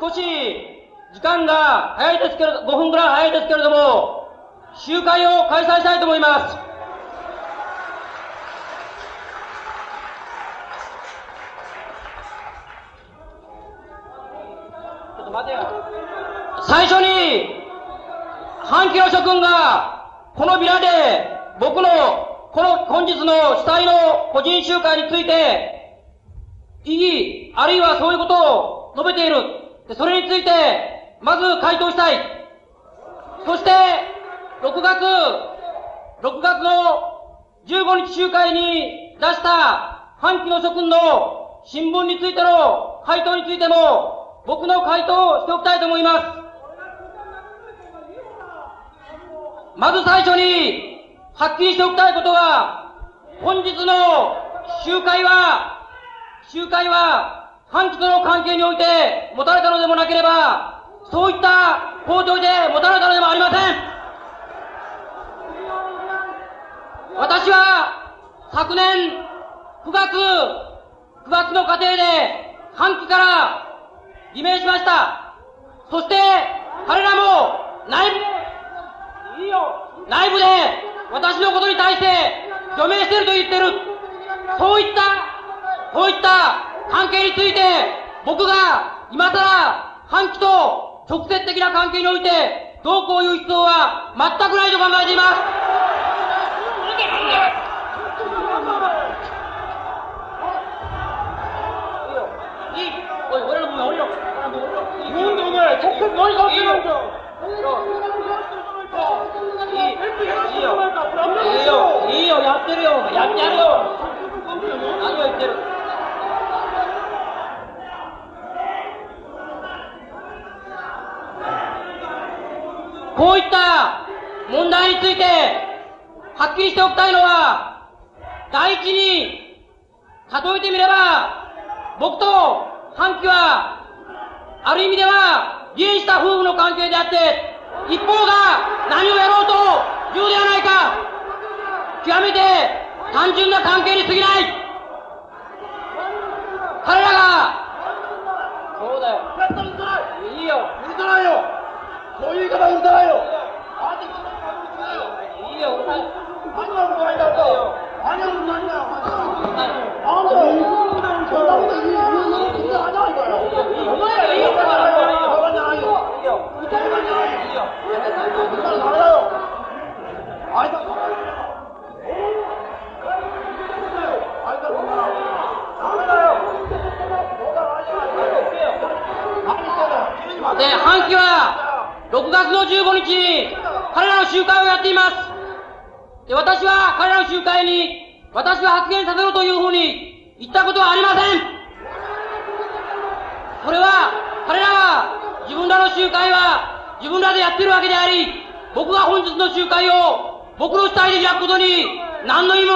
少し時間が早いですけれど、5分ぐらい早いですけれども、集会を開催したいと思います。ちょっと待てよ。最初に、半期の諸君が、このビラで、僕の、この本日の主体の個人集会について、異議、あるいはそういうことを述べている。でそれについて、まず回答したい。そして、6月、6月の15日集会に出した半期の諸君の新聞についての回答についても、僕の回答をしておきたいと思います。まず最初に、はっきりしておきたいことは、本日の集会は、集会は、半期との関係において持たれたのでもなければ、そういった法条で持たれたのでもありません。私は、昨年9月、9月の過程で、半期から偽名しました。そして、彼らも内部で、内部で私のことに対して除名していると言ってる。そういった、そういった関係について、僕が今更半期と直接的な関係において、どうこういう必要は全くないと考えています。い、いんだいい、いいよ。いいよ、いいよ、やってるよ。やってやるよ。何を言ってる？こういった問題について、はっきりしておきたいのは、第一に、例えてみれば、僕と半期は、ある意味では、離縁した夫婦の関係であって、一方が何をやろうと言うではないか、極めて単純な関係に過ぎない。彼らが、そうだよ。いいよ。許さないよ。そういう言い方許さないよ。いいよ、うるさい。何がうるさいんだよ。何がうるさいんだよ。あんた、そんなこと言う、言う、言う、言う、あじゃないかよ。お前らいいよ、だからよ。それじゃないよ。いいよ。歌えばじゃないよ。いいよ。歌ダメだよ。あいつはダメだよ。あいつはダメだよ。そうだ、あいつは何してんだよ。で、半期は、6月の15日に彼らの集会をやっています。で、私は彼らの集会に、私は発言させろというふうに言ったことはありません。これは、彼らは、自分らの集会は自分らでやってるわけであり、僕が本日の集会を僕の主体で開くことに何の意味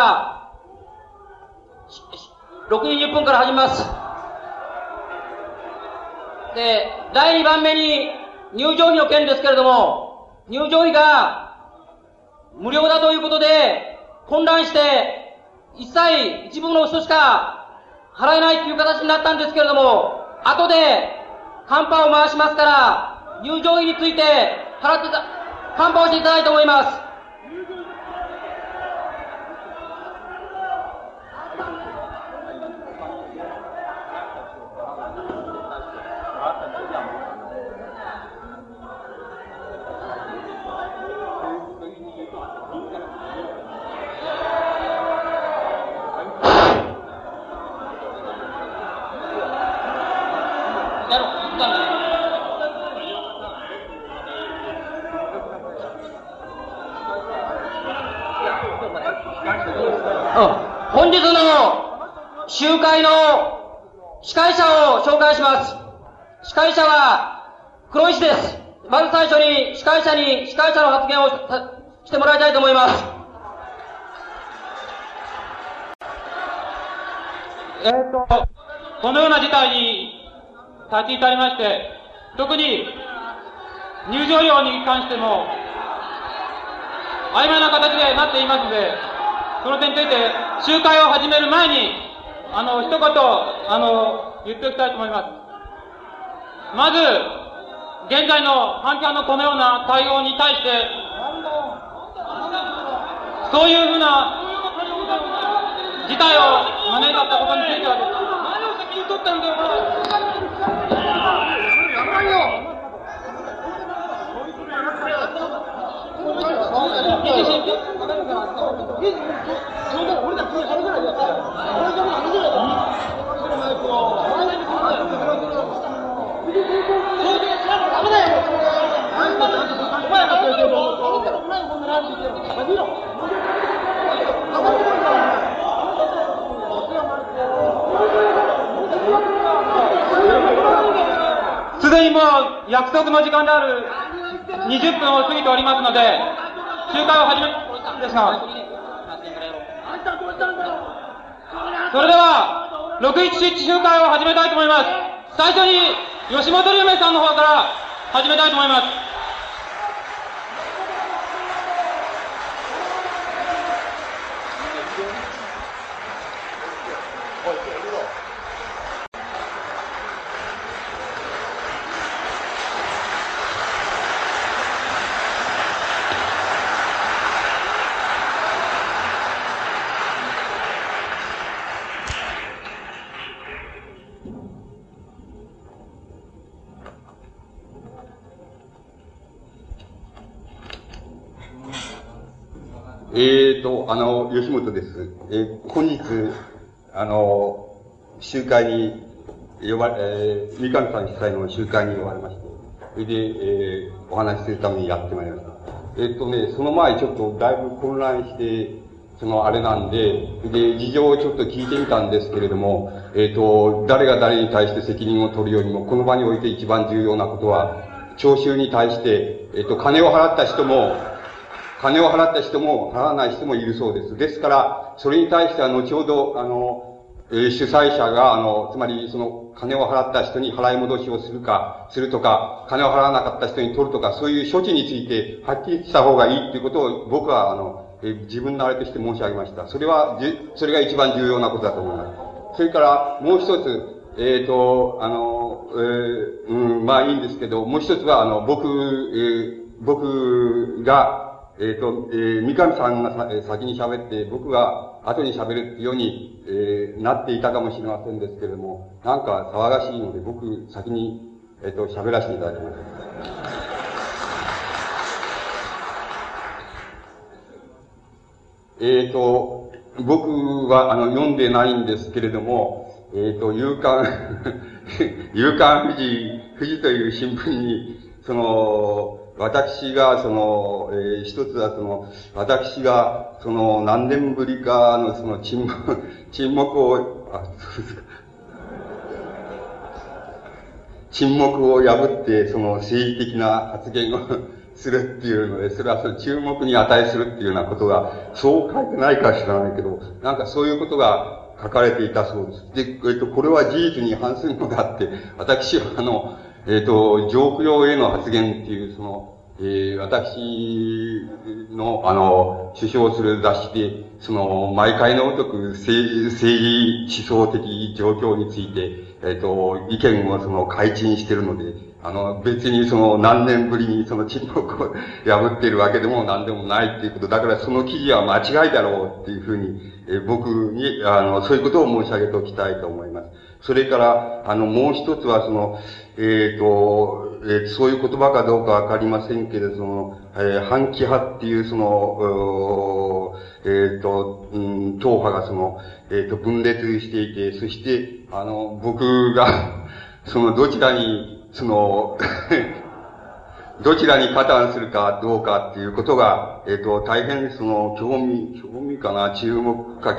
については、6時10分から始めます。で、第2番目に入場費の件ですけれども、入場費が無料だということで、混乱して、一切一部の人しか払えないという形になったんですけれども、後で、カンパを回しますから、入場費について払ってた、カンパをしていただきたいと思います。本日の集会の司会者を紹介します。司会者は黒石です。まず最初に司会者に司会者の発言をしてもらいたいと思います。えっ、と、このような事態に立ち至りまして、特に入場料に関しても、曖昧な形でなっていますので、その点について、集会を始める前に、あの、一言、あの、言っておきたいと思います。まず、現在の反響のこのような対応に対して、そういうふうな事態を招いたことについては取ったんだよ、これ。やばいよすでにもう約束の時間である20分を過ぎておりますので、集会を始めるですが、それでは、617集会を始めたいと思います。最初に、吉本龍明さんの方から始めたいと思います。えーと、あの、吉本です。えー、本日、あの、集会に呼ばれ、えー、三上さん主催の集会に呼ばれまして、それで、えー、お話しするためにやってまいりました。え、っとね、その前ちょっとだいぶ混乱して、そのあれなんで、で、事情をちょっと聞いてみたんですけれども、えっ、と、誰が誰に対して責任を取るよりも、この場において一番重要なことは、徴収に対して、えっ、と、金を払った人も、金を払った人も払わない人もいるそうです。ですから、それに対しては後ほど、あの、え、主催者が、あの、つまり、その、金を払った人に払い戻しをするか、するとか、金を払わなかった人に取るとか、そういう処置について、はっきりした方がいいということを、僕は、あの、え、自分のあれとして申し上げました。それは、それが一番重要なことだと思います。それから、もう一つ、えっ、ー、と、あの、えー、うん、まあいいんですけど、もう一つは、あの、僕、えー、僕が、えっ、ー、と、えー、三上さんがさ先に喋って、僕が後に喋るように、えー、なっていたかもしれませんですけれども、なんか騒がしいので、僕先に、えっ、ー、と、喋らせていただきます。えっ、と、僕は、あの、読んでないんですけれども、えっ、と、夕刊、夕刊富士、富士という新聞に、その、私が、その、えー、一つはその、私が、その、何年ぶりかの、その、沈黙、沈黙を、あ、そうですか。沈黙を破って、その、政治的な発言をするっていうので、それはその注目に値するっていうようなことが、そう書いてないか知らないけど、なんかそういうことが書かれていたそうです。で、えっと、これは事実に反するのであって、私はあの、えっ、ー、と、上空用への発言っていう、その、えー、私の、あの、首相する雑誌で、その、毎回のごとく政政治思想的状況について、えっ、ー、と、意見をその、改陳してるので、あの、別にその、何年ぶりにその沈黙を 破っているわけでも何でもないっていうこと、だからその記事は間違いだろうっていうふうに、え、僕に、あの、そういうことを申し上げておきたいと思います。それから、あの、もう一つはその、えっ、ー、と、えー、そういう言葉かどうかわかりませんけれど、その、えー、反旗派っていうその、えっ、ー、と、うん、党派がその、えっ、と、分裂していて、そして、あの、僕がその、どちらに、その どちらに加担するかどうかっていうことが、えっ、と、大変その、興味、興味かな、注目か、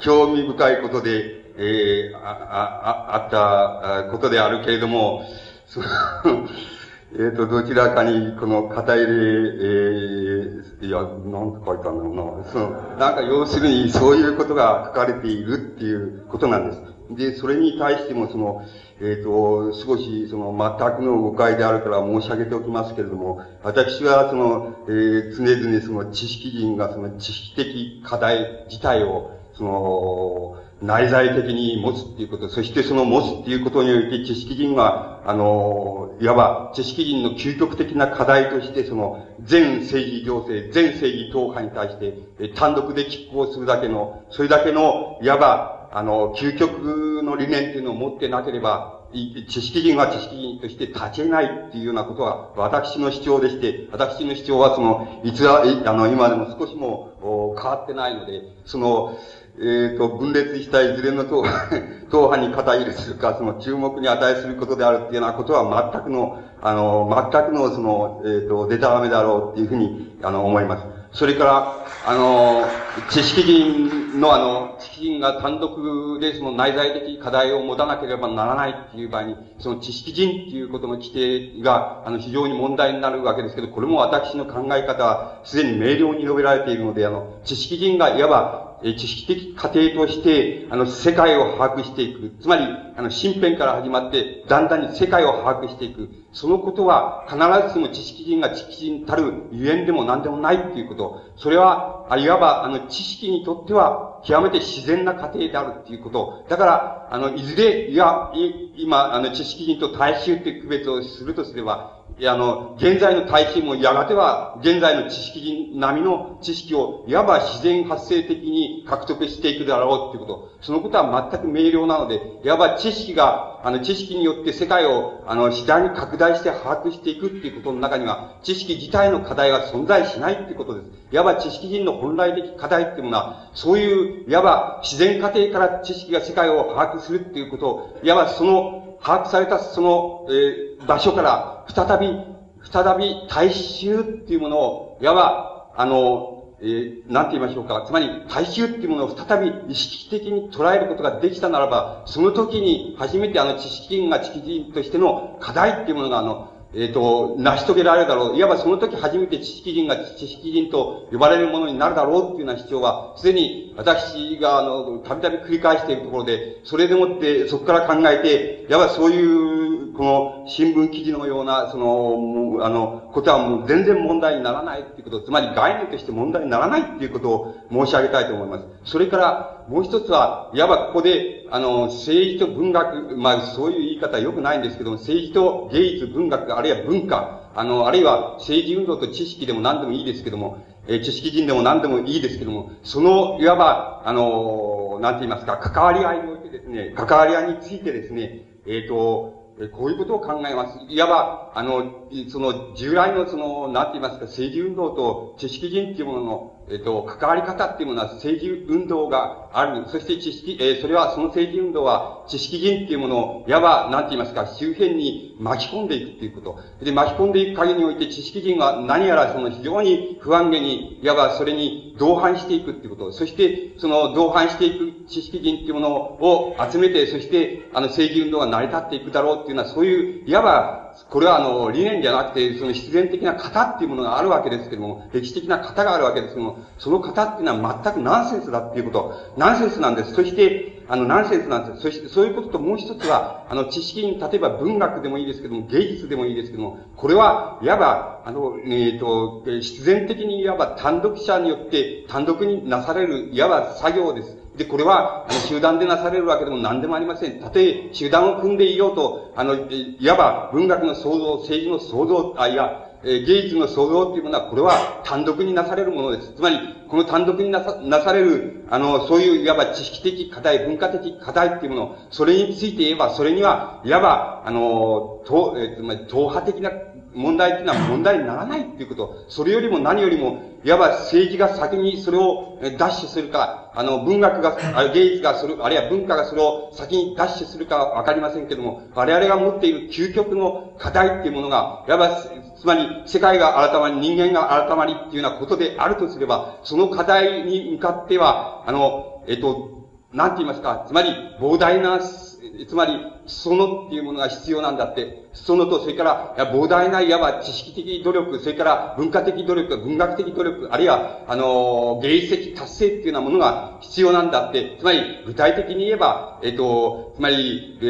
興味深いことで、えー、あ、あ、あったことであるけれども、その えっと、どちらかに、この、肩入れ、えー、いや、なんと書いたんだろうな。その、なんか要するに、そういうことが書かれているっていうことなんです。で、それに対しても、その、えっ、ー、と、少し、その、全くの誤解であるから申し上げておきますけれども、私は、その、えー、常々、その、知識人が、その、知識的課題自体を、その、内在的に持つっていうこと、そしてその持つっていうことにおいて知識人は、あの、いわば知識人の究極的な課題として、その、全政治行政、全政治党派に対して、単独で拮抗するだけの、それだけの、いわば、あの、究極の理念っていうのを持ってなければ、知識人は知識人として立ち得ないっていうようなことは、私の主張でして、私の主張はその、いつは、あの、今でも少しも変わってないので、その、えっ、ー、と、分裂したいずれの党 党派に肩入れするか、その注目に値することであるっていうようなことは全くの、あの、全くのその、えっ、ー、と、デタラメだろうっていうふうに、あの、思います。それから、あの、知識人のあの、知識人が単独でその内在的課題を持たなければならないっていう場合に、その知識人っていうことの規定が、あの、非常に問題になるわけですけど、これも私の考え方は、すでに明瞭に述べられているので、あの、知識人がいわば、知識的過程として、あの、世界を把握していく。つまり、あの、身辺から始まって、だんだんに世界を把握していく。そのことは、必ずしも知識人が知識人たるゆえんでも何でもないっていうこと。それは、いわば、あの、知識にとっては、極めて自然な過程であるっていうこと。だから、あの、いずれ、いや、今、あの、知識人と大衆って区別をするとすれば、いやあの、現在の大衆もやがては、現在の知識人並みの知識を、いわば自然発生的に獲得していくだろうっていうこと。そのことは全く明瞭なので、いわば知識が、あの、知識によって世界を、あの、次第に拡大して把握していくっていうことの中には、知識自体の課題は存在しないっていうことです。いわば知識人の本来的課題っていうものは、そういう、いわば自然過程から知識が世界を把握するっていうことを、いわばその、把握されたその、えー、場所から、再び、再び大衆っていうものを、いわば、あの、えー、なんて言いましょうか。つまり、大衆っていうものを再び意識的に捉えることができたならば、その時に初めてあの知識人が知識人としての課題っていうものが、あの、えっ、ー、と、成し遂げられるだろう。いわばその時初めて知識人が知識人と呼ばれるものになるだろうっていうような主張は、すでに私が、あの、たびたび繰り返しているところで、それでもって、そこから考えて、いわばそういうこの新聞記事のような、その、あの、ことはもう全然問題にならないっていうこと、つまり概念として問題にならないっていうことを申し上げたいと思います。それから、もう一つは、いわばここで、あの、政治と文学、まあそういう言い方は良くないんですけども、政治と芸術、文学、あるいは文化、あの、あるいは政治運動と知識でも何でもいいですけども、え知識人でも何でもいいですけども、その、いわば、あの、なんて言いますか、関わり合いにおいてですね、関わり合いについてですね、えっ、ー、と、こういうことを考えます。いわば、あの、その、従来のその、なんて言いますか、政治運動と知識人っていうものの、えっと、関わり方っていうものは政治運動がある。そして知識、えー、それは、その政治運動は知識人っていうものを、いわば、なんて言いますか、周辺に巻き込んでいくっていうこと。で、巻き込んでいく限りにおいて知識人は何やらその非常に不安げに、いわばそれに同伴していくっていうこと。そして、その同伴していく知識人っていうものを集めて、そして、あの政治運動が成り立っていくだろうっていうのは、そういう、いわば、これはあの、理念じゃなくて、その必然的な型っていうものがあるわけですけども、歴史的な型があるわけですけども、その型っていうのは全くナンセンスだっていうこと、ナンセンスなんです。そして、あの、ナンセンスなんです。そして、そういうことともう一つは、あの、知識に、例えば文学でもいいですけども、芸術でもいいですけども、これは、いわば、あの、えっ、ー、と、必然的にいわば単独者によって単独になされる、いわば作業です。で、これは、あの、集団でなされるわけでも何でもありません。たとえ、集団を組んでいようと、あの、いわば、文学の創造、政治の創造、あ、いや、え芸術の創造っていうものは、これは単独になされるものです。つまり、この単独になさなされる、あの、そういう、いわば知識的課題、文化的課題っていうもの、それについて言えば、それには、いわば、あの、と、えつまり、党派的な問題っていうのは問題にならないっていうこと。それよりも何よりも、いわば政治が先にそれをダッシュするか、あの、文学が、芸術がする、あるいは文化がそれを先に奪取するかはわかりませんけども、我々が持っている究極の課題っていうものが、いわば、つまり、世界が改まり、人間が改まりっていうようなことであるとすれば、その課題に向かっては、あの、えっと、なんて言いますか、つまり、膨大なつまり、裾野っていうものが必要なんだって、裾野と、それから、膨大ないわば知識的努力、それから文化的努力、文学的努力、あるいは、あの、芸術的達成っていうようなものが必要なんだって、つまり、具体的に言えば、えっと、つまり、え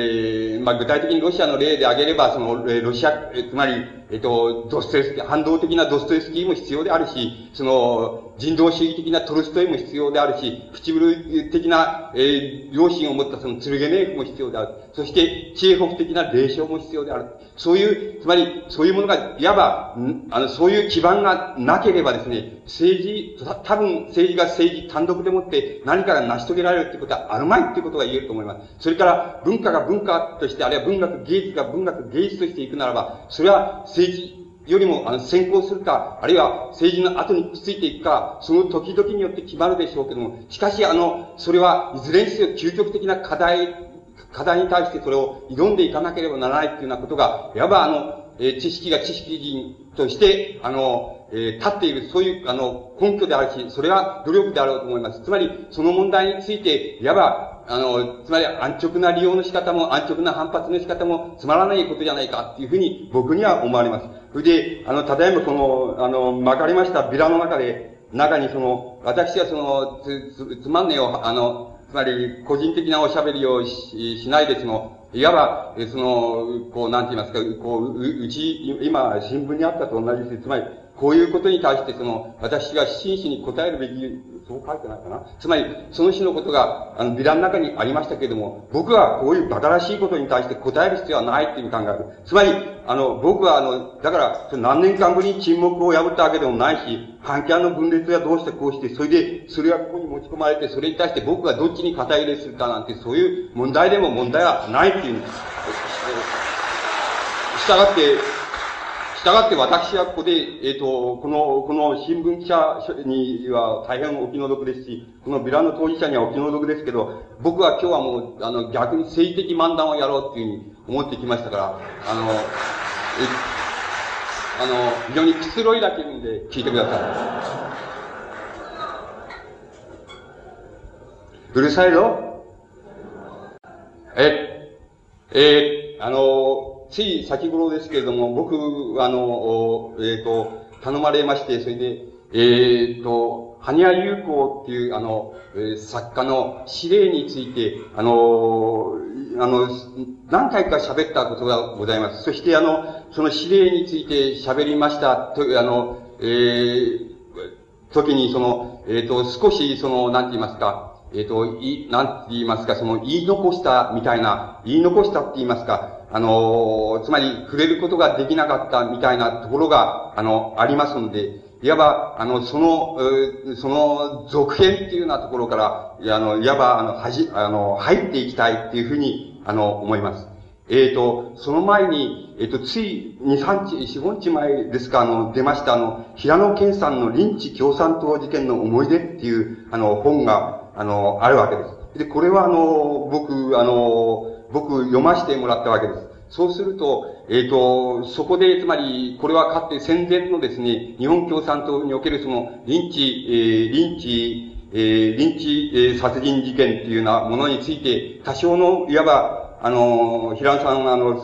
ー、まあ、具体的にロシアの例で挙げれば、その、えロシア、えつまり、えっと、ドストエスキー、反動的なドストエスキーも必要であるし、その、人道主義的なトルストイも必要であるし、唇的な、えー、良心を持ったそのツルゲネーフも必要である。そして、チエホフ的な霊障も必要である。そういう、つまり、そういうものが、いわば、あの、そういう基盤がなければですね、政治、多分政治が政治単独でもって何かが成し遂げられるってことはあるまいっていうことが言えると思います。それから、文化が文化として、あるいは文学、芸術が文学、芸術としていくならば、それは政治、よりも、あの、先行するか、あるいは政治の後にくっついていくか、その時々によって決まるでしょうけども、しかし、あの、それはいずれにせよ究極的な課題、課題に対してそれを挑んでいかなければならないっていうようなことが、いわばあの、えー、知識が知識人として、あの、えー、立っている、そういう、あの、根拠であるし、それは努力であろうと思います。つまり、その問題について、いわば、あの、つまり安直な利用の仕方も、安直な反発の仕方もつまらないことじゃないかっていうふうに僕には思われます。それで、あの、ただいまこの、あの、巻かれましたビラの中で、中にその、私はその、つ、つ、つまんねえよ、あの、つまり、個人的なおしゃべりをししないで、その、いわば、その、こう、なんて言いますか、こう、う、うち、今、新聞にあったと同じです。つまり、こういうことに対して、その、私が真摯に答えるべきそう書いてないかな。つまり、その種のことが、あの、ビラの中にありましたけれども、僕はこういう馬鹿らしいことに対して答える必要はないっていう考える。つまり、あの、僕はあの、だから、何年間ぶりに沈黙を破ったわけでもないし、反キャンの分裂はどうしてこうして、それで、それがここに持ち込まれて、それに対して僕がどっちに肩入れするかなんて、そういう問題でも問題はないっていう。したがって、したがって私はここで、えっ、ー、と、この、この新聞記者には大変お気の毒ですし、このビラの当事者にはお気の毒ですけど、僕は今日はもう、あの、逆に政治的漫談をやろうっていうふうに思ってきましたから、あの、え、あの、非常にくつろいだけるんで聞いてください。うるさいぞ。え、えあの、つい先頃ですけれども、僕、あの、えっ、ー、と、頼まれまして、それで、えっ、ー、と、羽ニ優子っていう、あの、作家の指令について、あの、あの、何回か喋ったことがございます。そして、あの、その指令について喋りましたと、あの、えー、時に、その、えっ、ー、と、少し、その、なんて言いますか、えっ、ー、と、い、なんて言いますか、その、言い残したみたいな、言い残したって言いますか、あの、つまり触れることができなかったみたいなところが、あの、ありますので、いわば、あの、その、その続編っていうようなところから、あの、いわば、あの、はじ、あの、入っていきたいっていうふうに、あの、思います。えっ、ー、と、その前に、えっ、ー、と、つい2、3日、4、5日前ですか、あの、出ました、あの、平野健さんのリンチ共産党事件の思い出っていう、あの、本が、あの、あるわけです。で、これはあの、僕、あの、僕読ませてもらったわけです。そうすると、えっ、ー、と、そこで、つまり、これはかって戦前のですね、日本共産党におけるその、臨地、えー、リンチ、えー、リンチ、えー、殺人事件というようなものについて、多少の、いわば、あの、平野さん、あの、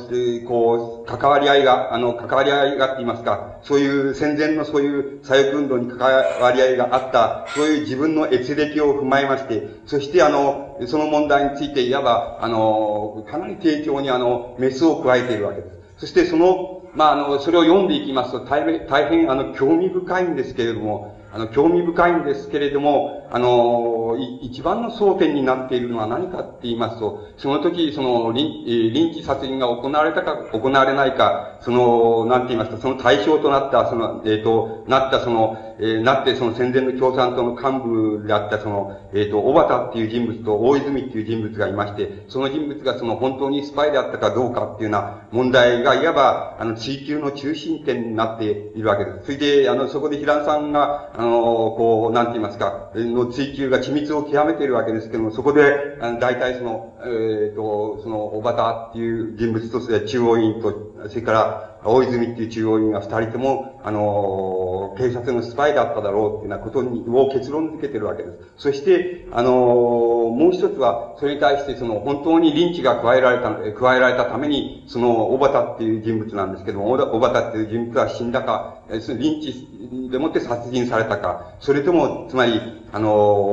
こう、関わり合いが、あの、関わり合いがって言いますか、そういう戦前のそういう左翼運動に関わり合いがあった、そういう自分の閲歴を踏まえまして、そしてあの、その問題について、いわば、あの、かなり丁重にあの、メスを加えているわけです。そしてその、まあ、あの、それを読んでいきますと、大変、大変、あの、興味深いんですけれども、あの、興味深いんですけれども、あの、一番の争点になっているのは何かって言いますと、その時、その、臨、時殺人が行われたか、行われないか、その、なんて言いますか、その対象となった、その、えっ、ー、と、なったその、えー、なってその戦前の共産党の幹部であったその、えっ、ー、と、小畑っていう人物と大泉っていう人物がいまして、その人物がその本当にスパイであったかどうかっていうような問題が、いわば、あの、追求の中心点になっているわけです。それで、あの、そこで平野さんが、あの、こう、なんて言いますか、の追求が緻密を極めているわけですけども、そこで、あの大体その、えっ、ー、と、その、小畑っていう人物と、中央委員と、それから、大泉っていう中央委員が二人とも、あの、警察のスパイだっただろうっていうようなことに、を結論付けてるわけです。そして、あの、もう一つは、それに対してその、本当にリンチが加えられた、加えられたために、その、小畑っていう人物なんですけども、小畑っていう人物は死んだか、そのリンチでもって殺人されたか、それとも、つまり、あの、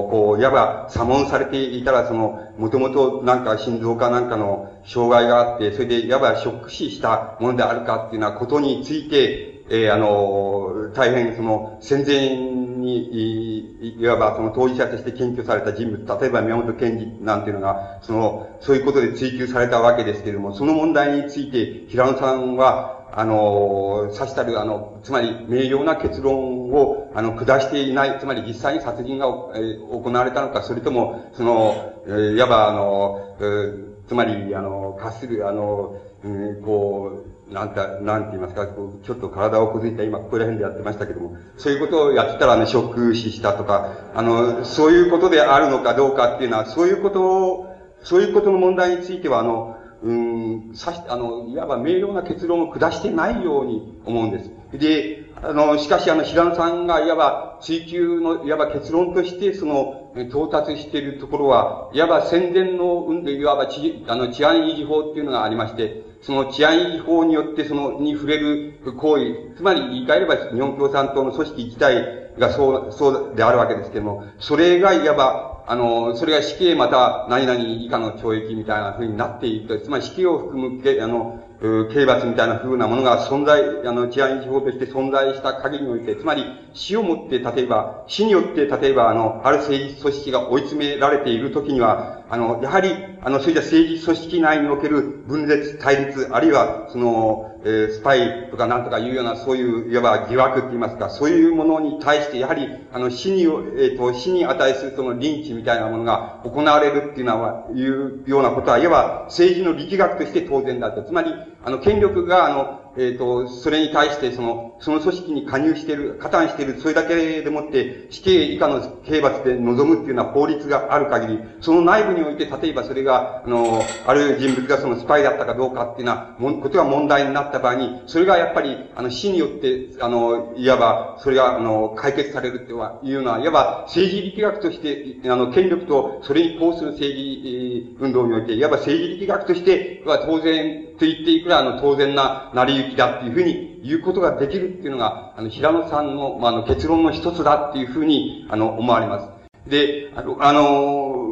こう、いわば、左門されていたら、その、もともとなんか心臓かなんかの障害があって、それでいわばショック死したものであるかっていうようなことについて、えー、あの、大変その、戦前に、いわばその当事者として研究された人物、例えば宮本賢治なんていうのが、その、そういうことで追求されたわけですけれども、その問題について、平野さんは、あの、さしたる、あの、つまり、明瞭な結論を、あの、下していない、つまり実際に殺人が、えー、行われたのか、それとも、その、えー、いわば、あの、えー、つまり、あの、化する、あの、うん、こう、なんた、なんて言いますか、こうちょっと体を崩いた今、ここら辺でやってましたけども、そういうことをやってたらね、ショック死したとか、あの、そういうことであるのかどうかっていうのは、そういうことを、そういうことの問題については、あの、うん、さし、あの、いわば明瞭な結論を下してないように思うんです。で、あの、しかしあの、平野さんがいわば追求の、いわば結論として、その、到達しているところは、いわば戦前の運動、いわば治、あの、治安維持法っていうのがありまして、その治安維持法によってその、に触れる行為、つまり言い換えれば日本共産党の組織自体がそう、そうであるわけですけども、それがいわばあの、それが死刑また何々以下の懲役みたいな風になっていると、つまり死刑を含む、あの、刑罰みたいな風なものが存在、あの、治安維持法として存在した限りにおいて、つまり死をもって、例えば、死によって、例えば、あの、ある政治組織が追い詰められているときには、あの、やはり、あの、そういった政治組織内における分裂、対立、あるいは、その、えー、スパイとかなんとかいうような、そういう、いわば疑惑って言いますか、そういうものに対して、やはり、あの、死に、えっ、ー、と、死に値するとのリンチみたいなものが行われるっていうのは、いうようなことは、いわば政治の力学として当然だった。つまり、あの、権力が、あの、えっ、ー、と、それに対して、その、その組織に加入している、加担している、それだけでもって、死刑以下の刑罰で臨むっていうような法律がある限り、その内部において、例えばそれが、あの、ある人物がそのスパイだったかどうかっていうようなことが問題になった場合に、それがやっぱり、あの、死によって、あの、いわば、それが、あの、解決されるっていうのは、いわば、政治力学として、あの、権力と、それに抗する政治運動において、いわば政治力学として、は当然、と言っていくら、あの、当然な成り行きだっていうふうに言うことができるっていうのが、あの、平野さんの、まあ、あの、結論の一つだっていうふうに、あの、思われます。で、あの、あの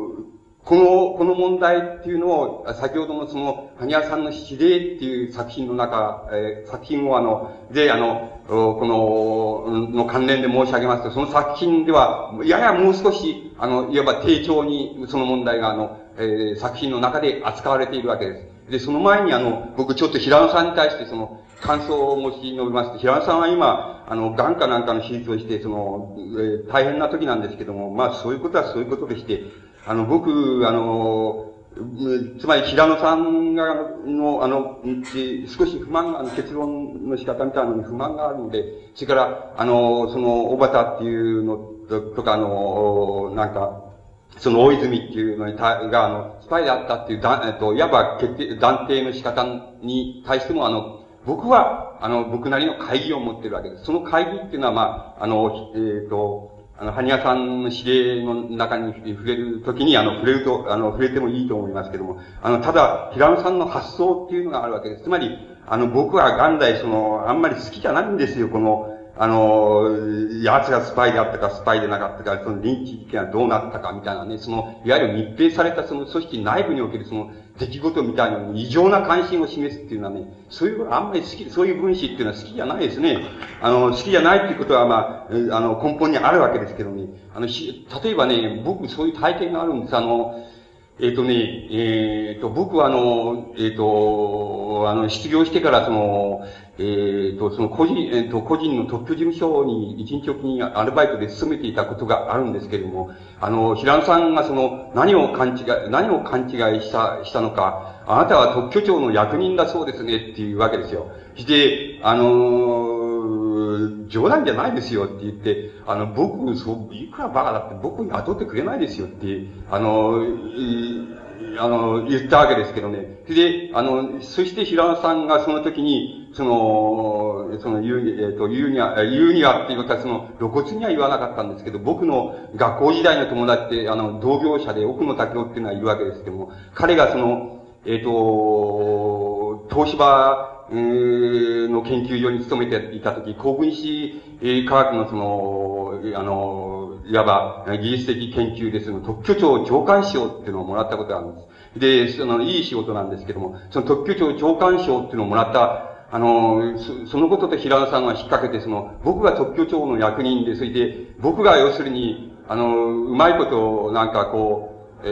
この、この問題っていうのを、先ほどのその、萩谷さんの指令っていう作品の中、えー、作品をあの、で、あの、この、の関連で申し上げますと、その作品では、ややもう少し、あの、いわば丁重にその問題が、あの、えー、作品の中で扱われているわけです。で、その前にあの、僕ちょっと平野さんに対してその、感想を申し述べます、平野さんは今、あの、癌かなんかの手術をして、その、えー、大変な時なんですけども、まあそういうことはそういうことでして、あの、僕、あの、つまり平野さんが、の、あの、少し不満が、結論の仕方みたいなのに不満があるので、それから、あの、その、小畑っていうのとか、あの、なんか、その大泉っていうのにた、が、あの、スパイであったっていう、だえっと、いわば決定、断定の仕方に対しても、あの、僕は、あの、僕なりの会議を持ってるわけです。その会議っていうのは、まあ、あの、えっ、ー、と、あの、ニ屋さんの指令の中に触れるときに、あの、触れると、あの、触れてもいいと思いますけども、あの、ただ、平野さんの発想っていうのがあるわけです。つまり、あの、僕は元来、その、あんまり好きじゃないんですよ、この、あの、奴がスパイであったか、スパイでなかったか、その臨時事件はどうなったかみたいなね、その、いわゆる密閉されたその組織内部におけるその出来事みたいなのに異常な関心を示すっていうのはね、そういうあんまり好き、そういう分子っていうのは好きじゃないですね。あの、好きじゃないっていうことはまあ、あの、根本にあるわけですけどね、あの、例えばね、僕そういう体験があるんです。あの、えっ、ー、とね、えっ、ー、と、僕はあの、えっ、ー、と、あの、失業してからその、えっ、と、その個人、えっ、と、個人の特許事務所に一日おきにアルバイトで勤めていたことがあるんですけれども、あの、平野さんがその、何を勘違い、何を勘違いした、したのか、あなたは特許庁の役人だそうですねっていうわけですよ。して、あの、冗談じゃないですよって言って、あの、僕、そう、いくらバカだって僕に雇ってくれないですよって、あの、あの、言ったわけですけどね。で、あの、そして平野さんがその時に、その、その、言うに、えっ、ー、と、言うには、言うにはっていうことは、その、露骨には言わなかったんですけど、僕の学校時代の友達って、あの、同業者で奥野武夫っていうのはいるわけですけども、彼がその、えっ、ー、と、東芝、の研究所に勤めていたとき、高分子科学のその、あの、いわば技術的研究でその特許庁長官賞っていうのをもらったことがあるんです。で、その、いい仕事なんですけども、その特許庁長官賞っていうのをもらった、あの、そそのことと平田さんが引っ掛けて、その、僕が特許庁の役人で、それで、僕が要するに、あの、うまいことを、なんかこう、え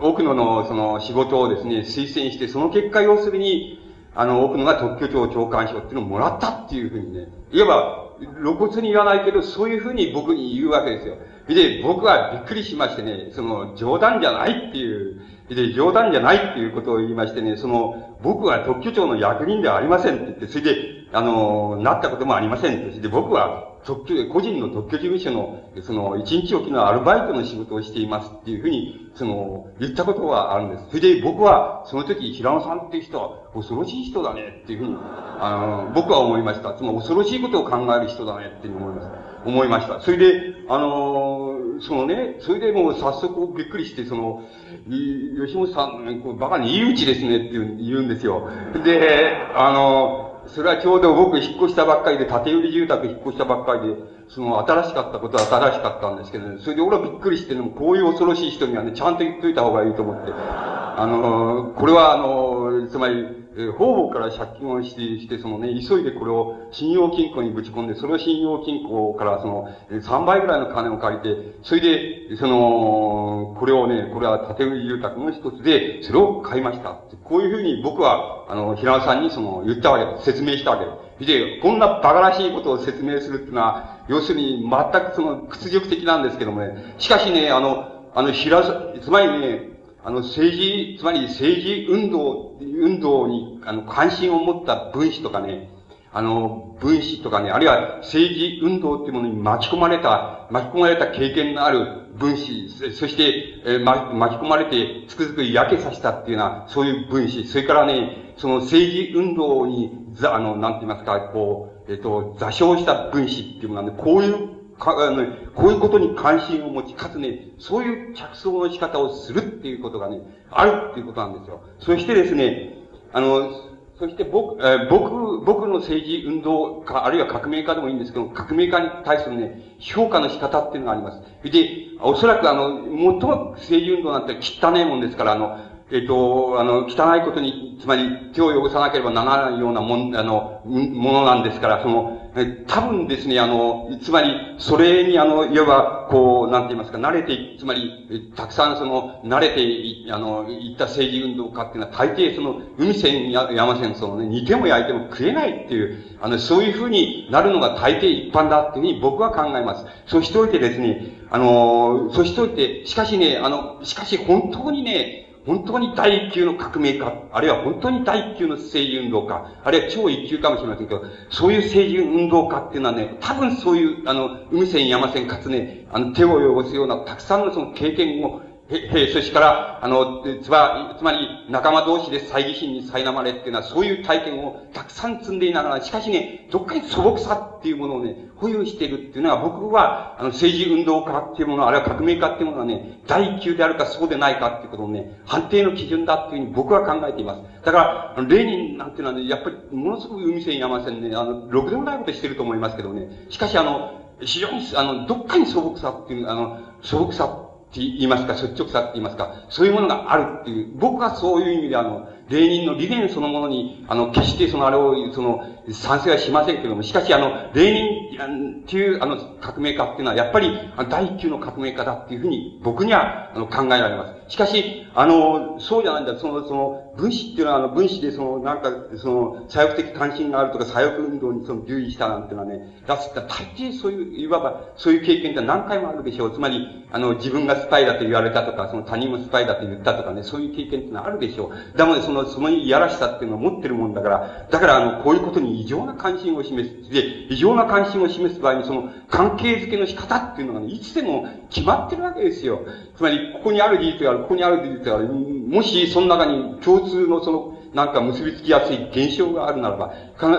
ー、多くのの、その、仕事をですね、推薦して、その結果、要するに、あの、奥のが特許庁長官賞っていうのをもらったっていうふうにね、いわば、露骨に言わないけど、そういうふうに僕に言うわけですよ。で、僕はびっくりしましてね、その、冗談じゃないっていう、で、冗談じゃないっていうことを言いましてね、その、僕は特許庁の役人ではありませんって言って、それで、あの、なったこともありません、で僕は、特許、個人の特許事務所の、その、一日おきのアルバイトの仕事をしていますっていうふうに、その、言ったことがあるんです。それで僕は、その時、平野さんっていう人は、恐ろしい人だねっていうふうに、あの、僕は思いました。つまり、恐ろしいことを考える人だねっていうふうに思いました。思いました。それで、あの、そのね、それでもう早速びっくりして、その、吉本さん、こうバカにいい打ちですねって言うんですよ。で、あの、それはちょうど僕引っ越したばっかりで、縦売り住宅引っ越したばっかりで、その新しかったことは新しかったんですけどね、それで俺はびっくりしてるのも、こういう恐ろしい人にはね、ちゃんと言っといた方がいいと思って。あの、これはあの、つまり、え方々から借金をして、して、そのね、急いでこれを信用金庫にぶち込んで、その信用金庫からその、3倍ぐらいの金を借りて、それで、その、これをね、これは建売り住宅の一つで、それを買いました。こういうふうに僕は、あの、平野さんにその、言ったわけです。説明したわけです。で、こんな馬鹿らしいことを説明するっていうのは、要するに全くその屈辱的なんですけどもね、しかしね、あの、あの、平、つまりね、あの、政治、つまり政治運動、運動に、あの、関心を持った分子とかね、あの、分子とかね、あるいは政治運動っていうものに巻き込まれた、巻き込まれた経験のある分子、そして、えー、巻き込まれてつくづく焼けさせたっていうような、そういう分子、それからね、その政治運動に、あの、なんて言いますか、こう、えっ、ー、と、座礁した分子っていうものなんで、こういうか、あの、こういうことに関心を持ち、かつね、そういう着想の仕方をするっていうことがね、あるっていうことなんですよ。そしてですね、あの、そして僕、えー、僕、僕の政治運動家、あるいは革命家でもいいんですけど、革命家に対するね、評価の仕方っていうのがあります。で、おそらくあの、最も政治運動なんて汚ねえもんですから、あの、えっ、と、あの、汚いことに、つまり手を汚さなければならないようなもん、あの、ものなんですから、その、え多分ですね、あの、つまり、それにあの、いわば、こう、なんて言いますか、慣れて、つまり、たくさんその、慣れてい、あの、いった政治運動家っていうのは、大抵その、海戦や、山戦争のね、煮ても焼いても食えないっていう、あの、そういうふうになるのが大抵一般だっていうふうに僕は考えます。そうしておいてですね、あの、そうしておいて、しかしね、あの、しかし本当にね、本当に第一級の革命家、あるいは本当に第一級の政治運動家、あるいは超一級かもしれませんけど、そういう政治運動家っていうのはね、多分そういう、あの、海線山線かつね、あの、手を汚すようなたくさんのその経験をへ、そしから、あの、つま、つまり、仲間同士で猜疑心に苛まれっていうのは、そういう体験をたくさん積んでいながら、しかしね、どっかに素朴さっていうものをね、保有しているっていうのは、僕は、あの、政治運動家っていうもの、あるいは革命家っていうものはね、第一級であるかそうでないかっていうことをね、判定の基準だっていうふうに僕は考えています。だから、レーニンなんていうのはね、やっぱり、ものすごく海線山線ね、あの、ろくでもないことしてると思いますけどね、しかしあの、非常に、あの、どっかに素朴さっていう、あの、素朴さって言いますか、率直さって言いますか、そういうものがあるっていう、僕はそういう意味であの、霊人の理念そのものに、あの、決してそのあれを、その、賛成はしませんけども、しかしあの、霊人っていうあの、革命家っていうのは、やっぱり、第一級の革命家だっていうふうに、僕には、あの、考えられます。しかし、あの、そうじゃないんだ。その、その、分子っていうのは、あの、分子でその、なんか、その、左翼的関心があるとか、左翼運動にその、留意したなんていうのはね、出すって大抵そういう、いわば、そういう経験って何回もあるでしょう。つまり、あの、自分がスパイだと言われたとか、その他人もスパイだと言ったとかね、そういう経験っていうのはあるでしょう。だもね、その、そのいやらしさっていうのを持ってるもんだから、だからあの、こういうことに異常な関心を示す。で、異常な関心を示す場合に、その、関係づけの仕方っていうのがね、いつでも決まってるわけですよ。つまり、ここにある事実がある、ここにある事実がある。もし、その中に共通のその、なんか結びつきやすい現象があるならば、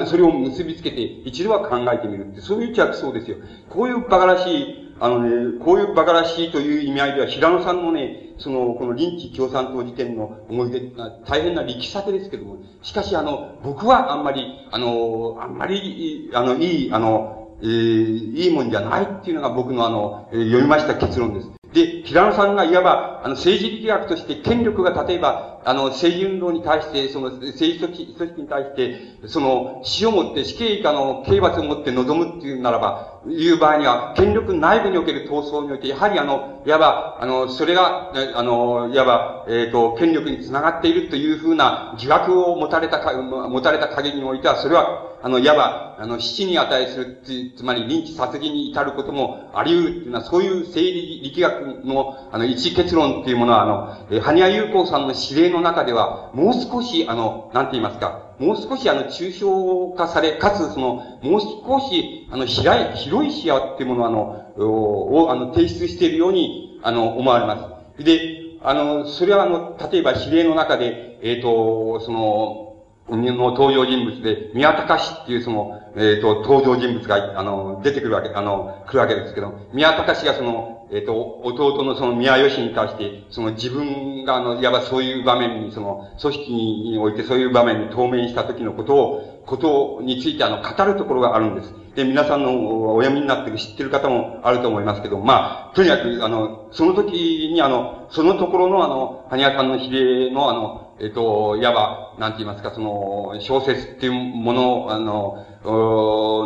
それを結びつけて一度は考えてみるって、そういう着想ですよ。こういう馬鹿らしいあのね、こういう馬鹿らしいという意味合いでは、平野さんのね、その、この臨時共産党時点の思い出大変な力作ですけども、しかしあの、僕はあんまり、あの、あんまり、あの、いい、あの、えー、いいもんじゃないっていうのが僕のあの、えー、読みました結論です。で、平野さんがいわば、あの、政治力学として権力が例えば、あの、政治運動に対して、その、政治組織に対して、その、死をもって、死刑以下の刑罰をもって臨むっていうならば、いう場合には、権力内部における闘争において、やはりあの、いわば、あの、それが、あの、いわば、えっ、ー、と、権力につながっているというふうな疑惑を持たれたか、持たれた限りにおいては、それは、あの、いわば、あの、死に値するつ、つまり、臨時殺人に至ることもあり得るっていうのは、そういう政治力学の、あの、一結論っていうものは、あの、え、羽生優子さんの指令のの中では、もう少し、あの、なんて言いますか、もう少しあの、抽象化され、かつその、もう少し、あの、広い、広い視野っていうものを、あの、を、あの、提出しているように、あの、思われます。で、あの、それはあの、例えば指令の中で、えっ、ー、と、その、の登場人物で、宮隆っていうその、えっ、ー、と、登場人物が、あの、出てくるわけ、あの、来るわけですけど、宮隆がその、えっ、ー、と、弟のその宮吉に対して、その自分があの、いわばそういう場面に、その、組織においてそういう場面に当面した時のことを、ことについてあの、語るところがあるんです。で、皆さんのお読みになってる知ってる方もあると思いますけど、まあ、とにかく、あの、その時にあの、そのところのあの、羽生さんの比例のあの、えっ、と、いわば、なんて言いますか、その、小説っていうもの、あの、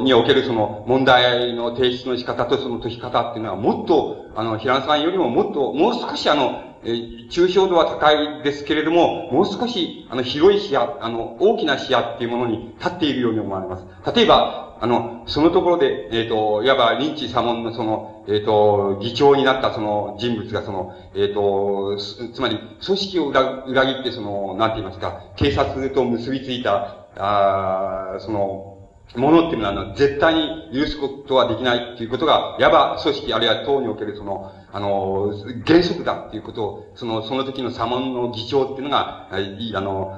におけるその問題の提出の仕方とその解き方っていうのはもっと、あの、平野さんよりももっと、もう少しあの、えー、抽象度は高いですけれども、もう少し、あの、広い視野、あの、大きな視野っていうものに立っているように思われます。例えば、あの、そのところで、えっ、ー、と、いわば、リンチ左門のその、えっ、ー、と、議長になったその人物がその、えっ、と、つまり、組織を裏裏切ってその、なんて言いますか、警察と結びついた、ああその、ものっていうのは、あの、絶対に許すことはできないっていうことが、いわば組織あるいは党におけるその、あの、原則だっていうことを、その、その時の左門の議長っていうのが、あの、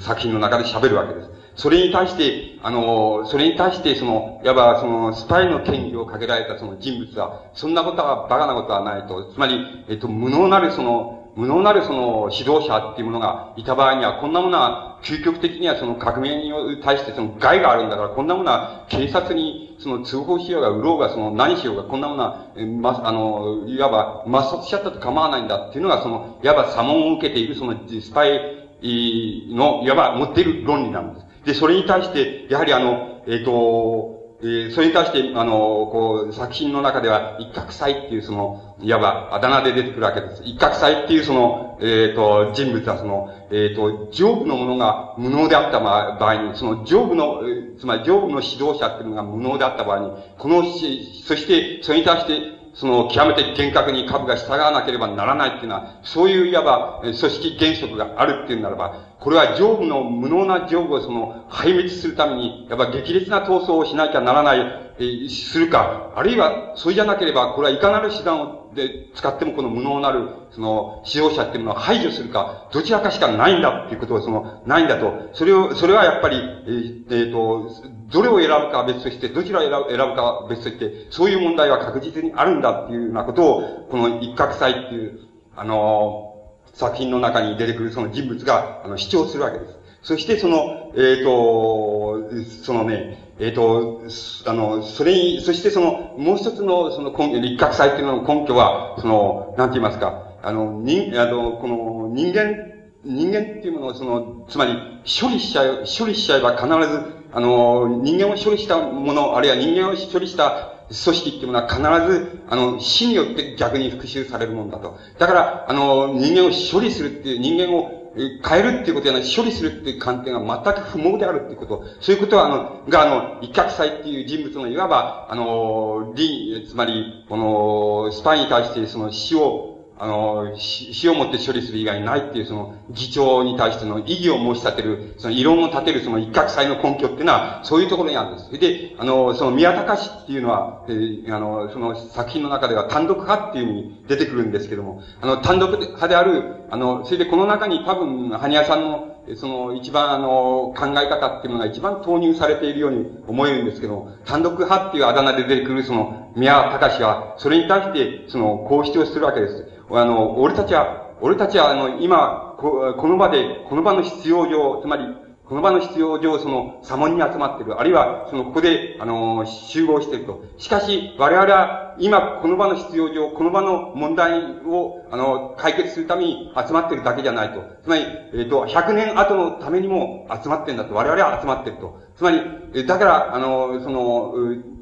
作品の中で喋るわけです。それに対して、あの、それに対して、その、いわば、その、スパイの権利をかけられたその人物は、そんなことはバカなことはないと。つまり、えっと、無能なるその、無能なるその指導者っていうものがいた場合には、こんなものは、究極的にはその革命に対してその害があるんだから、こんなものは警察にその通報しようが、売ろうが、その何しようが、こんなものは、ま、あの、いわば抹殺しちゃったと構わないんだっていうのが、その、いわば左門を受けているそのスパイの、いわば持っている論理なんです。で、それに対して、やはりあの、えっ、ー、と、え、それに対して、あの、こう、作品の中では、一角祭っていうその、いわば、あだ名で出てくるわけです。一角祭っていうその、えっ、ー、と、人物はその、えっ、ー、と、上部のものが無能であった場合に、その上部の、つまり上部の指導者っていうのが無能であった場合に、この、そして、それに対して、その、極めて厳格に株が従わなければならないっていうのは、そういういわば、組織原則があるっていうならば、これは上部の無能な上部をその、壊滅するために、やっぱ激烈な闘争をしなきゃならない、え、するか、あるいは、それじゃなければ、これはいかなる手段をで使ってもこの無能なる、その、指導者っていうのは排除するか、どちらかしかないんだっていうことを、その、ないんだと。それを、それはやっぱり、えー、えー、と、どれを選ぶかは別として、どちらを選ぶ選ぶかは別として、そういう問題は確実にあるんだっていうようなことを、この一角祭っていう、あの作品の中に出てくるその人物が、あの、主張するわけです。そしてその、えっ、ー、と、そのね、えっ、ー、と、あの、それに、そしてその、もう一つの、その根拠、立角祭っていうのの根拠は、その、なんて言いますか、あの、人、あの、この、人間、人間っていうものを、その、つまり、処理しちゃう、処理しちゃえば必ず、あの、人間を処理したもの、あるいは人間を処理した組織っていうものは必ず、あの、死によって逆に復讐されるもんだと。だから、あの、人間を処理するっていう、人間を変えるっていうことや処理するっていう観点が全く不毛であるっていうこと。そういうことは、あの、が、あの、一角祭っていう人物のいわば、あの、理、つまり、この、スパイに対してその死をあの、死をもって処理する以外ないっていうその議長に対しての意義を申し立てる、その異論を立てるその一角祭の根拠っていうのは、そういうところにあるんです。で、あの、その宮隆っていうのは、えー、あの、その作品の中では単独派っていう意味に出てくるんですけども、あの、単独派である、あの、それでこの中に多分、羽ニさんのその一番あの、考え方っていうのが一番投入されているように思えるんですけども、単独派っていうあだ名で出てくるその宮隆は、それに対して、その、こう主張するわけです。あの、俺たちは、俺たちは、あの、今、ここの場で、この場の必要上、つまり、この場の必要上、その、左門に集まっている。あるいは、その、ここで、あの、集合していると。しかし、我々は、今、この場の必要上、この場の問題を、あの、解決するために集まっているだけじゃないと。つまり、えっ、ー、と、100年後のためにも集まってるんだと。我々は集まっていると。つまり、だから、あの、その、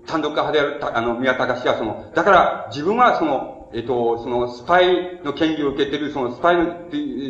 単独派である、あの、宮高氏は、その、だから、自分は、その、えっと、そのスパイの権利を受けている、そのスパイ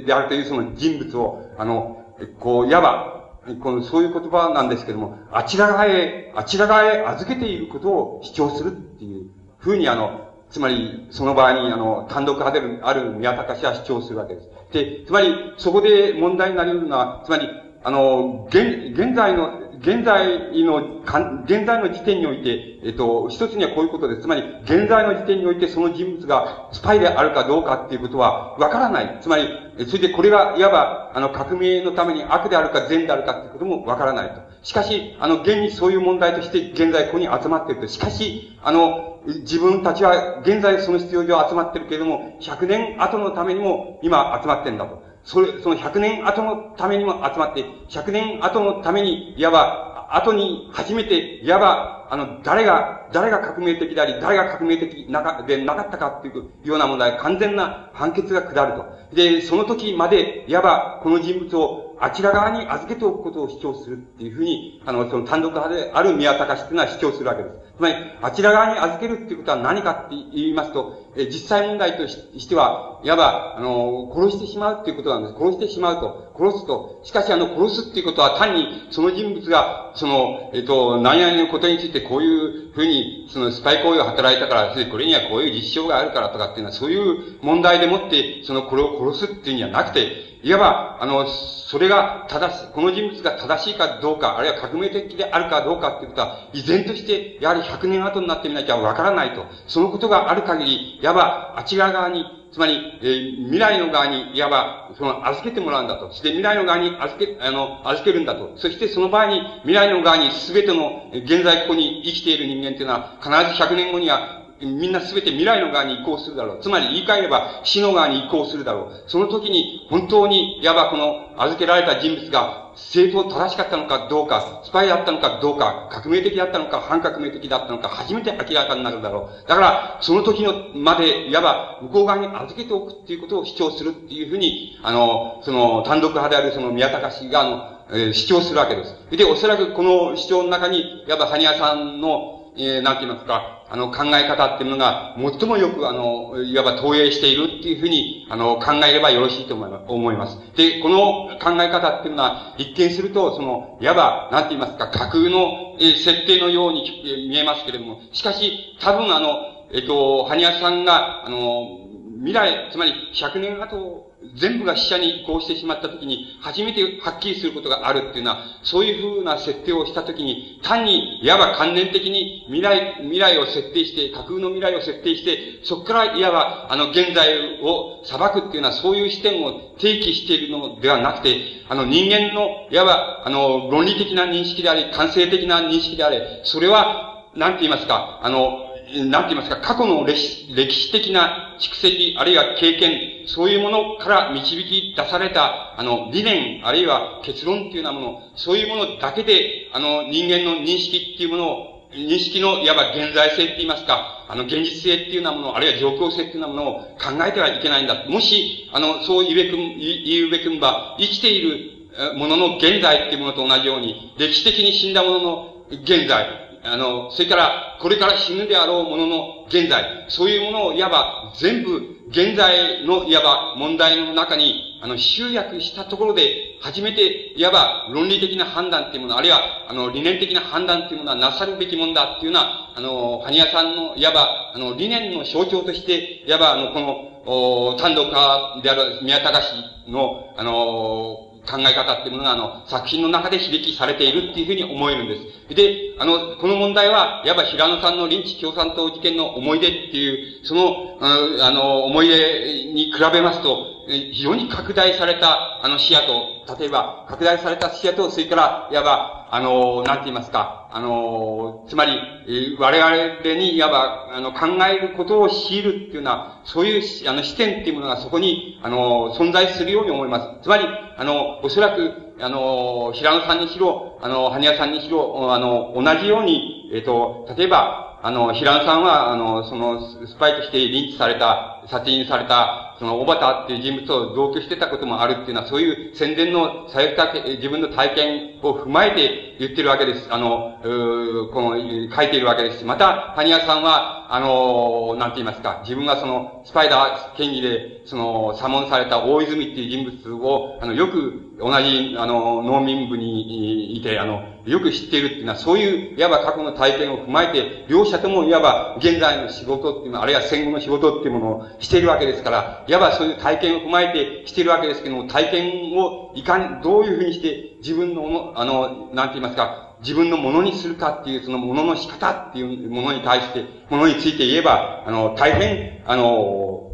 であるというその人物を、あの、こう、いわば、この、そういう言葉なんですけども、あちら側へ、あちら側へ預けていることを主張するっていうふうに、あの、つまり、その場合に、あの、単独派である宮高氏は主張するわけです。で、つまり、そこで問題になり得るのは、つまり、あの、現、現在の現在の、現在の時点において、えっと、一つにはこういうことです。つまり、現在の時点においてその人物がスパイであるかどうかっていうことはわからない。つまり、それでこれがいわば、あの、革命のために悪であるか善であるかっていうこともわからないと。しかし、あの、現にそういう問題として現在ここに集まっていると。しかし、あの、自分たちは現在その必要上集まってるけれども、100年後のためにも今集まってるんだと。それ、その100年後のためにも集まって、100年後のために、いわば、後に初めて、いわば、あの、誰が、誰が革命的であり、誰が革命的なかでなかったかっていうような問題、完全な判決が下ると。で、その時まで、いわば、この人物をあちら側に預けておくことを主張するっていうふうに、あの、その単独派である宮隆っていうのは主張するわけです。つまり、あちら側に預けるっていうことは何かって言いますと、え実際問題としては、いわば、あの、殺してしまうっていうことなんです。殺してしまうと。殺すと。しかし、あの、殺すっていうことは単に、その人物が、その、えっ、と、何々のことについてこういうふうに、そのスパイ行為を働いたから、これにはこういう実証があるからとかっていうのは、そういう問題でもって、その、これを殺すっていうにはなくて、いわば、あの、それが正し、この人物が正しいかどうか、あるいは革命的であるかどうかっていうことは、依然として、やはり100年後になってみなきゃわからないと。そのことがある限り、いわば、あちら側に、つまり、えー、未来の側に、いわば、その、預けてもらうんだと。そして未来の側に預け、あの、預けるんだと。そしてその場合に、未来の側に全ての、現在ここに生きている人間というのは、必ず100年後には、みんなすべて未来の側に移行するだろう。つまり言い換えれば死の側に移行するだろう。その時に本当に、いわばこの預けられた人物が正当正しかったのかどうか、スパイだったのかどうか、革命的だったのか、反革命的だったのか、初めて明らかになるだろう。だから、その時のまで、いわば向こう側に預けておくっていうことを主張するっていうふうに、あの、その単独派であるその宮高氏が、あの、えー、主張するわけです。で、おそらくこの主張の中に、いわば、ハニヤさんの、えー、なんて言いますか、あの、考え方っていうのが、最もよく、あの、いわば投影しているっていうふうに、あの、考えればよろしいと思います。で、この考え方っていうのは、一見すると、その、いわば、なんて言いますか、架空の、えー、設定のように見えますけれども、しかし、多分あの、えっと、羽生さんが、あの、未来、つまり100年後、全部が死者に移行してしまったときに、初めてはっきりすることがあるっていうのは、そういうふうな設定をしたときに、単に、いわば関連的に未来、未来を設定して、架空の未来を設定して、そこからいわば、あの、現在を裁くっていうのは、そういう視点を提起しているのではなくて、あの、人間の、いわば、あの、論理的な認識であり、感性的な認識であれ、それは、なんて言いますか、あの、なんて言いますか、過去の歴史的な蓄積、あるいは経験、そういうものから導き出された、あの、理念、あるいは結論っていうようなもの、そういうものだけで、あの、人間の認識っていうものを、認識のいわば現在性って言いますか、あの、現実性っていうようなもの、あるいは状況性っていうようなものを考えてはいけないんだ。もし、あの、そう言うべく、言うべくんば、生きているものの現在っていうものと同じように、歴史的に死んだものの現在、あの、それから、これから死ぬであろうものの現在、そういうものをいわば全部現在のいわば問題の中に、あの、集約したところで、初めて、いわば論理的な判断っていうもの、あるいは、あの、理念的な判断っていうものはなさるべきもんだっていうような、あの、ハニヤさんの、いわば、あの、理念の象徴として、いわば、あの、この、お単独家である宮高氏の、あの、考え方っていうものが、あの、作品の中で響きされているっていうふうに思えるんです。で、あの、この問題は、いわば平野さんの臨時共産党事件の思い出っていう、その、あの、思い出に比べますと、非常に拡大された、あの、視野と、例えば、拡大された視野と、それから、いわば、あの、なんて言いますか、あの、つまり、我々に、いわば、あの、考えることを強いるっていうのは、そういう、あの、視点っていうものがそこに、あの、存在するように思います。つまり、あの、おそらく、あの、平野さんにしろ、あの、羽屋さんにしろ、あの、同じように、えっ、と、例えば、あの、平野さんは、あの、その、スパイとしてリンチされた、殺人された、その、小畑っていう人物を同居してたこともあるっていうのは、そういう宣伝のされた、自分の体験を踏まえて言ってるわけです。あの、うこの、書いているわけです、また、谷谷さんは、あの、なんて言いますか、自分がその、スパイダー権威で、その、左門された大泉っていう人物を、あの、よく、同じ、あの、農民部にいて、あの、よく知っているっていうのは、そういう、いわば過去の体験を踏まえて、両者ともいわば現在の仕事っていうのあるいは戦後の仕事っていうものをしているわけですから、いわばそういう体験を踏まえてしているわけですけども、体験をいかに、どういうふうにして自分の、あの、なんて言いますか、自分のものにするかっていう、そのものの仕方っていうものに対して、ものについて言えば、あの、大変、あの、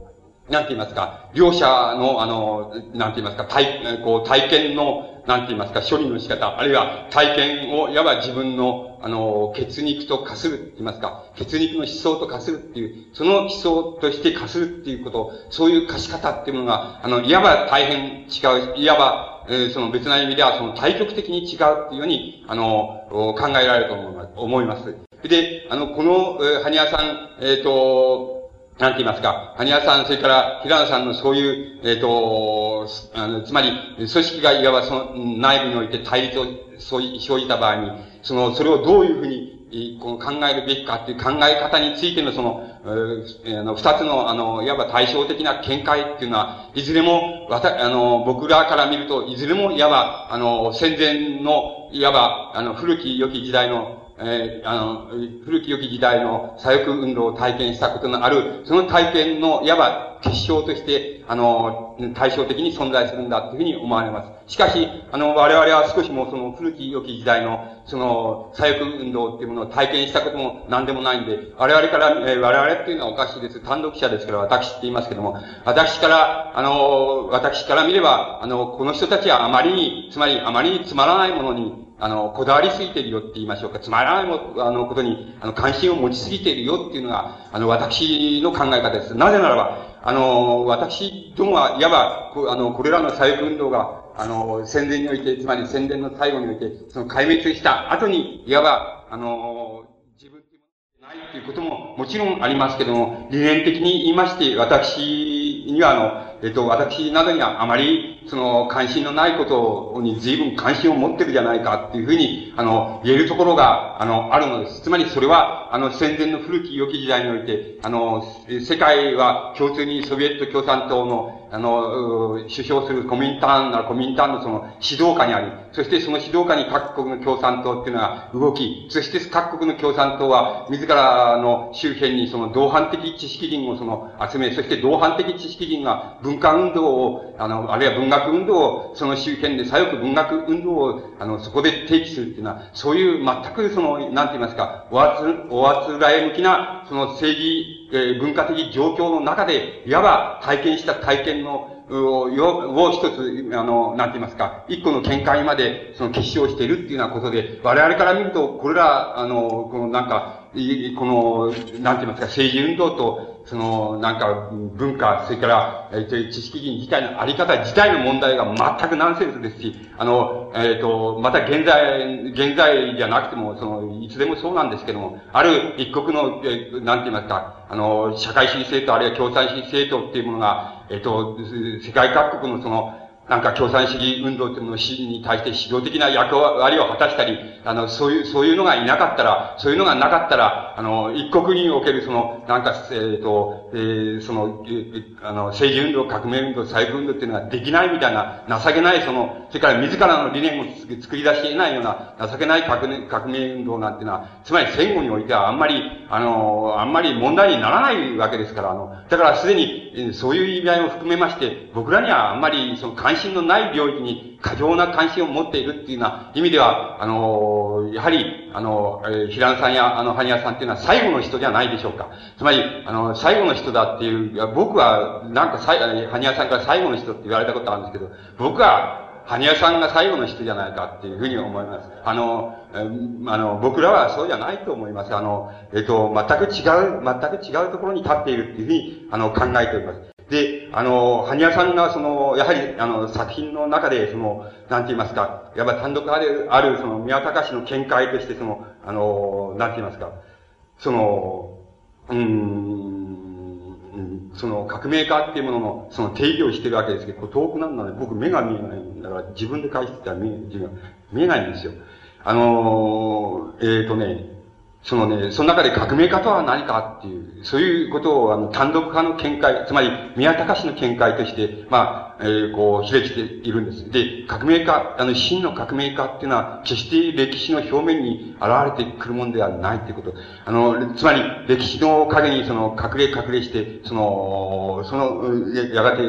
なんて言いますか、両者の、あの、なんて言いますか、体、こう、体験の、なんて言いますか、処理の仕方、あるいは体験を、いわば自分の、あの、血肉と化するって言いますか、血肉の思想と化するっていう、その思想として化するっていうこと、そういう化し方っていうものが、あの、いわば大変違う、いわば、えー、その別な意味では、その対極的に違うっていうように、あの、考えられると思います。で、あの、この、えー、ハニヤさん、えっ、ー、と、なんて言いますか、羽生さん、それから平野さんのそういう、えっ、ー、と、あの、つまり、組織がいわばその内部において対立を生じた場合に、その、それをどういうふうに、この考えるべきかっていう考え方についてのその、えー、あの、二つの、あの、いわば対照的な見解っていうのは、いずれも、わた、あの、僕らから見ると、いずれも、いわば、あの、戦前の、いわば、あの、古き良き時代の、えー、あの、古き良き時代の左翼運動を体験したことのある、その体験の、いわば結晶として、あの、対照的に存在するんだというふうに思われます。しかし、あの、我々は少しもその古き良き時代の、その、左翼運動っていうものを体験したことも何でもないんで、我々から、えー、我々っていうのはおかしいです。単独者ですから私って言いますけども、私から、あの、私から見れば、あの、この人たちはあまりに、つまりあまりにつまらないものに、あの、こだわりすぎてるよって言いましょうか。つまらないも、あの、ことに、あの、関心を持ちすぎているよっていうのが、あの、私の考え方です。なぜならば、あの、私どもは、いわば、こあの、これらの左翼運動が、あの、戦前において、つまり戦前の最後において、その壊滅した後に、いわば、あの、自分ってものないっていうことももちろんありますけども、理念的に言いまして、私には、あの、えっと、私などにはあまり、その、関心のないことに随分関心を持ってるじゃないかっていうふうに、あの、言えるところが、あの、あるのです。つまりそれは、あの、戦前の古き良き時代において、あの、世界は共通にソビエト共産党の、あの、首相するコミンターンならコミンターンのその指導下にあり、そしてその指導下に各国の共産党っていうのが動き、そして各国の共産党は自らの周辺にその同伴的知識人をその集め、そして同伴的知識人が文化運動を、あの、あるいは文学運動をその周辺で左翼文学運動を、あの、そこで提起するっていうのは、そういう全くその、なんて言いますか、おあつ、おあつらえ向きな、その政治、えー、文化的状況の中で、いわば体験した体験のを、を一つ、あの、なんて言いますか、一個の見解まで、その結晶しているっていうようなことで、我々から見ると、これら、あの、このなんか、この、なんて言いますか、政治運動と、その、なんか、文化、それから、えっ、と、知識人自体のあり方自体の問題が全くナンセンスですし、あの、えっ、ー、と、また現在、現在じゃなくても、その、いつでもそうなんですけども、ある一国の、えー、なんて言いますか、あの、社会主義政党、あるいは共産主義政党っていうものが、えっ、ー、と、世界各国のその、なんか共産主義運動というものに対して指導的な役割を果たしたり、あの、そういう、そういうのがいなかったら、そういうのがなかったら、あの、一国におけるその、なんか、えっ、ー、と、えー、その、えー、あの、政治運動、革命運動、細部運動っていうのができないみたいな、情けない、その、それから自らの理念を作り出していないような、情けない革命革命運動なんていうのは、つまり戦後においてはあんまり、あの、あんまり問題にならないわけですから、あの、だからすでに、そういう意味合いも含めまして、僕らにはあんまり、その関心のない領域に過剰な関心を持っているっていうような意味では、あの、やはり、あの、え、平野さんや、あの、ニ屋さんっていうのは最後の人じゃないでしょうか。つまり、あの、最後の人だっていう、いや僕は、なんか、ニ屋さんから最後の人って言われたことあるんですけど、僕は、ニ屋さんが最後の人じゃないかっていうふうに思います。あの、あの、僕らはそうじゃないと思います。あの、えっと、全く違う、全く違うところに立っているっていうふうに、あの、考えております。で、あの、ハニヤさんが、その、やはり、あの、作品の中で、その、なんて言いますか、やっぱ単独ある、ある、その、宮高氏の見解として、その、あの、なんて言いますか、その、うん、その、革命家っていうものの、その定義をしてるわけですけど、遠くなるので、僕目が見えないんだから、自分で返してたら見え、見えないんですよ。あの、えっ、ー、とね、そのね、その中で革命家とは何かっていう、そういうことを、あの、単独派の見解、つまり、宮隆の見解として、まあ、えー、こう、開きているんです。で、革命家、あの、真の革命家っていうのは、決して歴史の表面に現れてくるものではないっていうこと。あの、つまり、歴史の陰に、その、隠れ隠れして、その、その、やがて、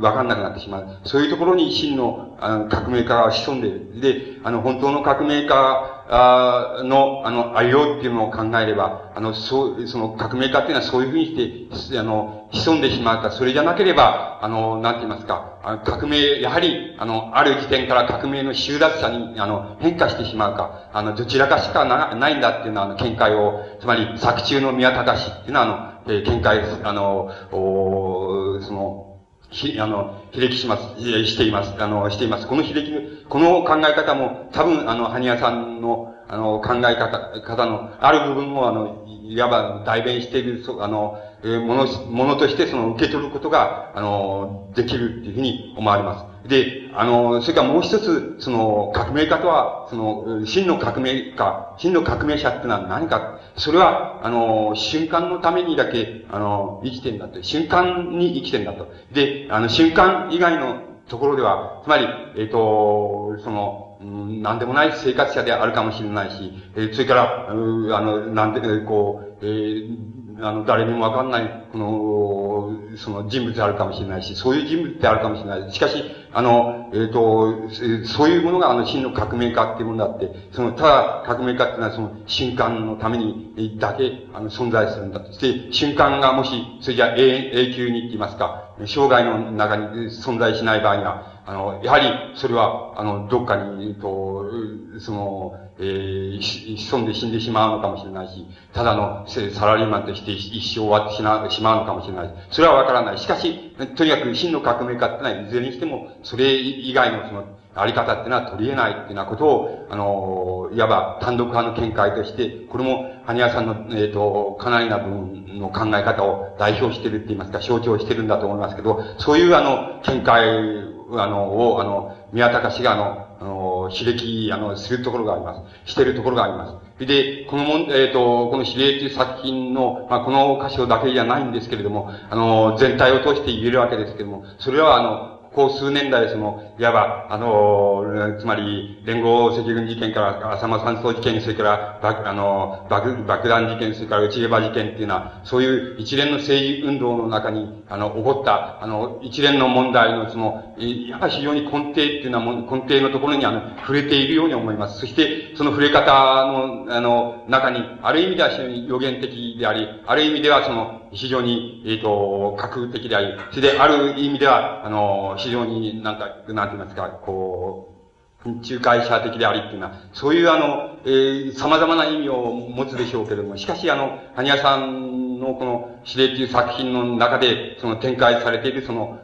わかんなくなってしまう。そういうところに真の、あの、革命家が潜んでいる。で、あの、本当の革命家あの、あの、ありようっていうのを考えれば、あの、そう、その革命家っていうのはそういうふうにして、あの、潜んでしまうか、それじゃなければ、あの、なんて言いますか、あの革命、やはり、あの、ある時点から革命の収奪者に、あの、変化してしまうか、あの、どちらかしかなないんだっていうのは、あの、見解を、つまり、作中の宮隆っていうのは、あの、えー、見解、あの、おその、ひ、あの、比歴します、しています。あの、しています。この比歴、この考え方も、多分、あの、ハニヤさんの、あの、考え方、方の、ある部分を、あの、いわば代弁している、そあの、えー、もの、ものとしてその受け取ることが、あの、できるっていうふうに思われます。で、あの、それからもう一つ、その、革命家とは、その、真の革命家、真の革命者ってのは何か、それは、あの、瞬間のためにだけ、あの、生きてんだと。瞬間に生きてんだと。で、あの、瞬間以外のところでは、つまり、えっ、ー、と、その、うん、なんでもない生活者であるかもしれないし、えー、それから、うあの、なんで、こう、えーあの、誰にもわかんない、この、その人物であるかもしれないし、そういう人物であるかもしれない。しかし、あの、えっ、ー、と、そういうものがあの真の革命家っていうものだって、その、ただ革命家っていうのはその瞬間のためにだけ、あの、存在するんだと。して、瞬間がもし、それじゃ永永久にって言いますか、生涯の中に存在しない場合には、あの、やはり、それは、あの、どっかに、えっと、その、えー、潜んで死んでしまうのかもしれないし、ただのサラリーマンとして一生終わってしまうのかもしれない。それはわからない。しかし、とにかく真の革命家ってのは、いずれにしても、それ以外のその、あり方ってのは取り得ないっていうようなことを、あの、いわば単独派の見解として、これも、羽ニさんの、えっ、ー、と、かなりな分の考え方を代表してるって言いますか、象徴してるんだと思いますけど、そういうあの、見解あの、を、あの、宮高氏が、あの、あの、の、刺激、あの、するところがあります。してるところがあります。で、このもん、えっ、ー、と、この指令という作品の、まあ、この箇所だけじゃないんですけれども、あの、全体を通して言えるわけですけれども、それはあの、こう数年代、その、いわば、あの、つまり、連合赤軍事件から、浅間山荘事件、それから、爆、あの、爆、爆弾事件、それから内毛場事件っていうのは、そういう一連の政治運動の中に、あの、起こった、あの、一連の問題の、その、やっぱり非常に根底っていうのは、根底のところに、あの、触れているように思います。そして、その触れ方の、あの、中に、ある意味では非常に予言的であり、ある意味ではその、非常に、えっ、ー、と、核的であり、それで、ある意味では、あの、非常になんか、なんて言いますか、こう、仲介者的でありっていうのは、そういうあの、えー、様々な意味を持つでしょうけれども、しかしあの、羽ニさんのこの指令という作品の中で、その展開されているその、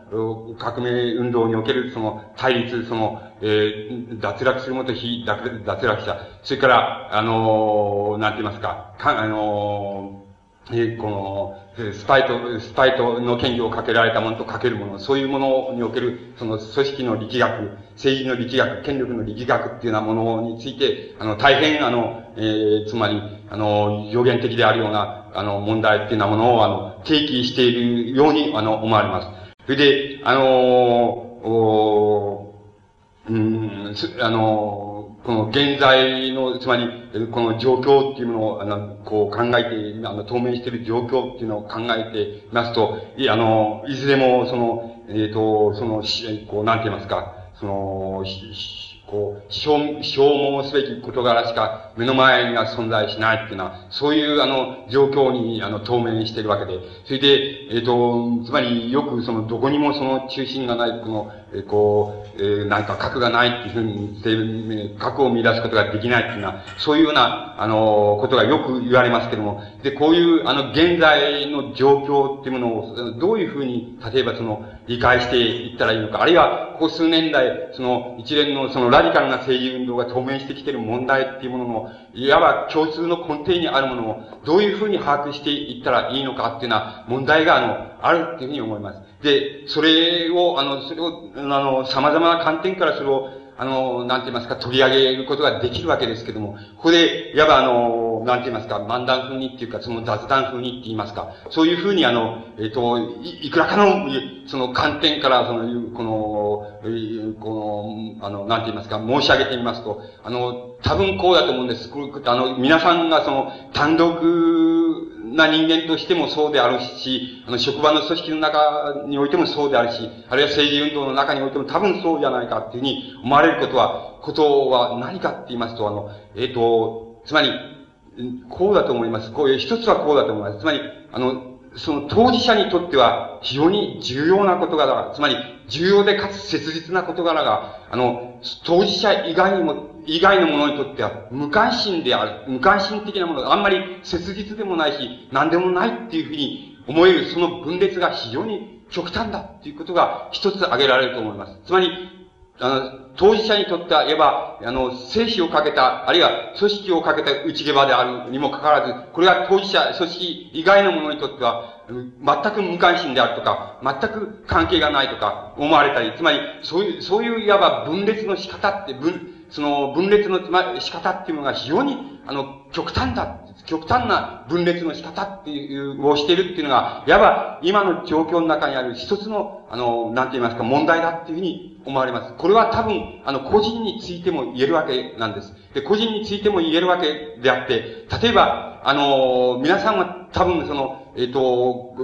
革命運動におけるその対立、その、えー、脱落するもと非脱落者、それから、あのー、なんて言いますか、かあのー、え、この、スパイと、スパイとの権利をかけられたものとかけるもの、そういうものにおける、その組織の力学、政治の力学、権力の力学っていうようなものについて、あの、大変、あの、えー、つまり、あの、予言的であるような、あの、問題っていうようなものを、あの、提起しているように、あの、思われます。それで、あのおうん、あのこの現在の、つまり、この状況っていうものを、あの、こう考えて、あの、当面している状況っていうのを考えてみますと、い、あの、いずれも、その、えっ、ー、と、その、こう、なんて言いますか、その、こう、消、消耗すべき事柄しか目の前には存在しないっていうのは、そういうあの、状況にあの、当面しているわけで、それで、えっ、ー、と、つまりよくその、どこにもその中心がない、この、え、こう、えー、なんか核がないっていうふうに、核を見出すことができないっていうのは、そういうような、あの、ことがよく言われますけども、で、こういう、あの、現在の状況っていうものを、どういうふうに、例えばその、理解していったらいいのか、あるいは、ここ数年代、その、一連のそのラディカルな政治運動が当面してきている問題っていうものの、いわば共通の根底にあるものを、どういうふうに把握していったらいいのかっていうような問題が、あの、あるっていうふうに思います。で、それを、あの、それを、あの、様々な観点からそれを、あの、なんて言いますか、取り上げることができるわけですけども、ここで、いわばあの、なんて言いますか、漫談風にっていうか、その雑談風にって言いますか、そういうふうにあの、えっ、ー、とい、いくらかの、その観点から、その、この、この、あの、なんて言いますか、申し上げてみますと、あの、多分こうだと思うんです。あの、皆さんがその、単独な人間としてもそうであるし、あの、職場の組織の中においてもそうであるし、あるいは政治運動の中においても多分そうじゃないかっていうふうに思われることは、ことは何かって言いますと、あの、えっ、ー、と、つまり、こうだと思います。こういう一つはこうだと思います。つまり、あの、その当事者にとっては非常に重要な事柄、つまり重要でかつ切実な事柄が、あの、当事者以外にも、以外のものにとっては無関心である、無関心的なもの、あんまり切実でもないし、何でもないっていうふうに思えるその分裂が非常に極端だっていうことが一つ挙げられると思います。つまり、あの、当事者にとっては、言えば、あの、生死をかけた、あるいは組織をかけた内毛場であるにもかかわらず、これは当事者、組織以外のものにとっては、全く無関心であるとか、全く関係がないとか思われたり、つまり、そういう、そういういわば分裂の仕方って、分、その分裂の仕方っていうのが非常に、あの、極端だ。極端な分裂の仕方っていう、をしているっていうのが、いわば今の状況の中にある一つの、あの、なんて言いますか、問題だっていうふうに思われます。これは多分、あの、個人についても言えるわけなんです。で、個人についても言えるわけであって、例えば、あの、皆さんは多分その、えっ、ー、と、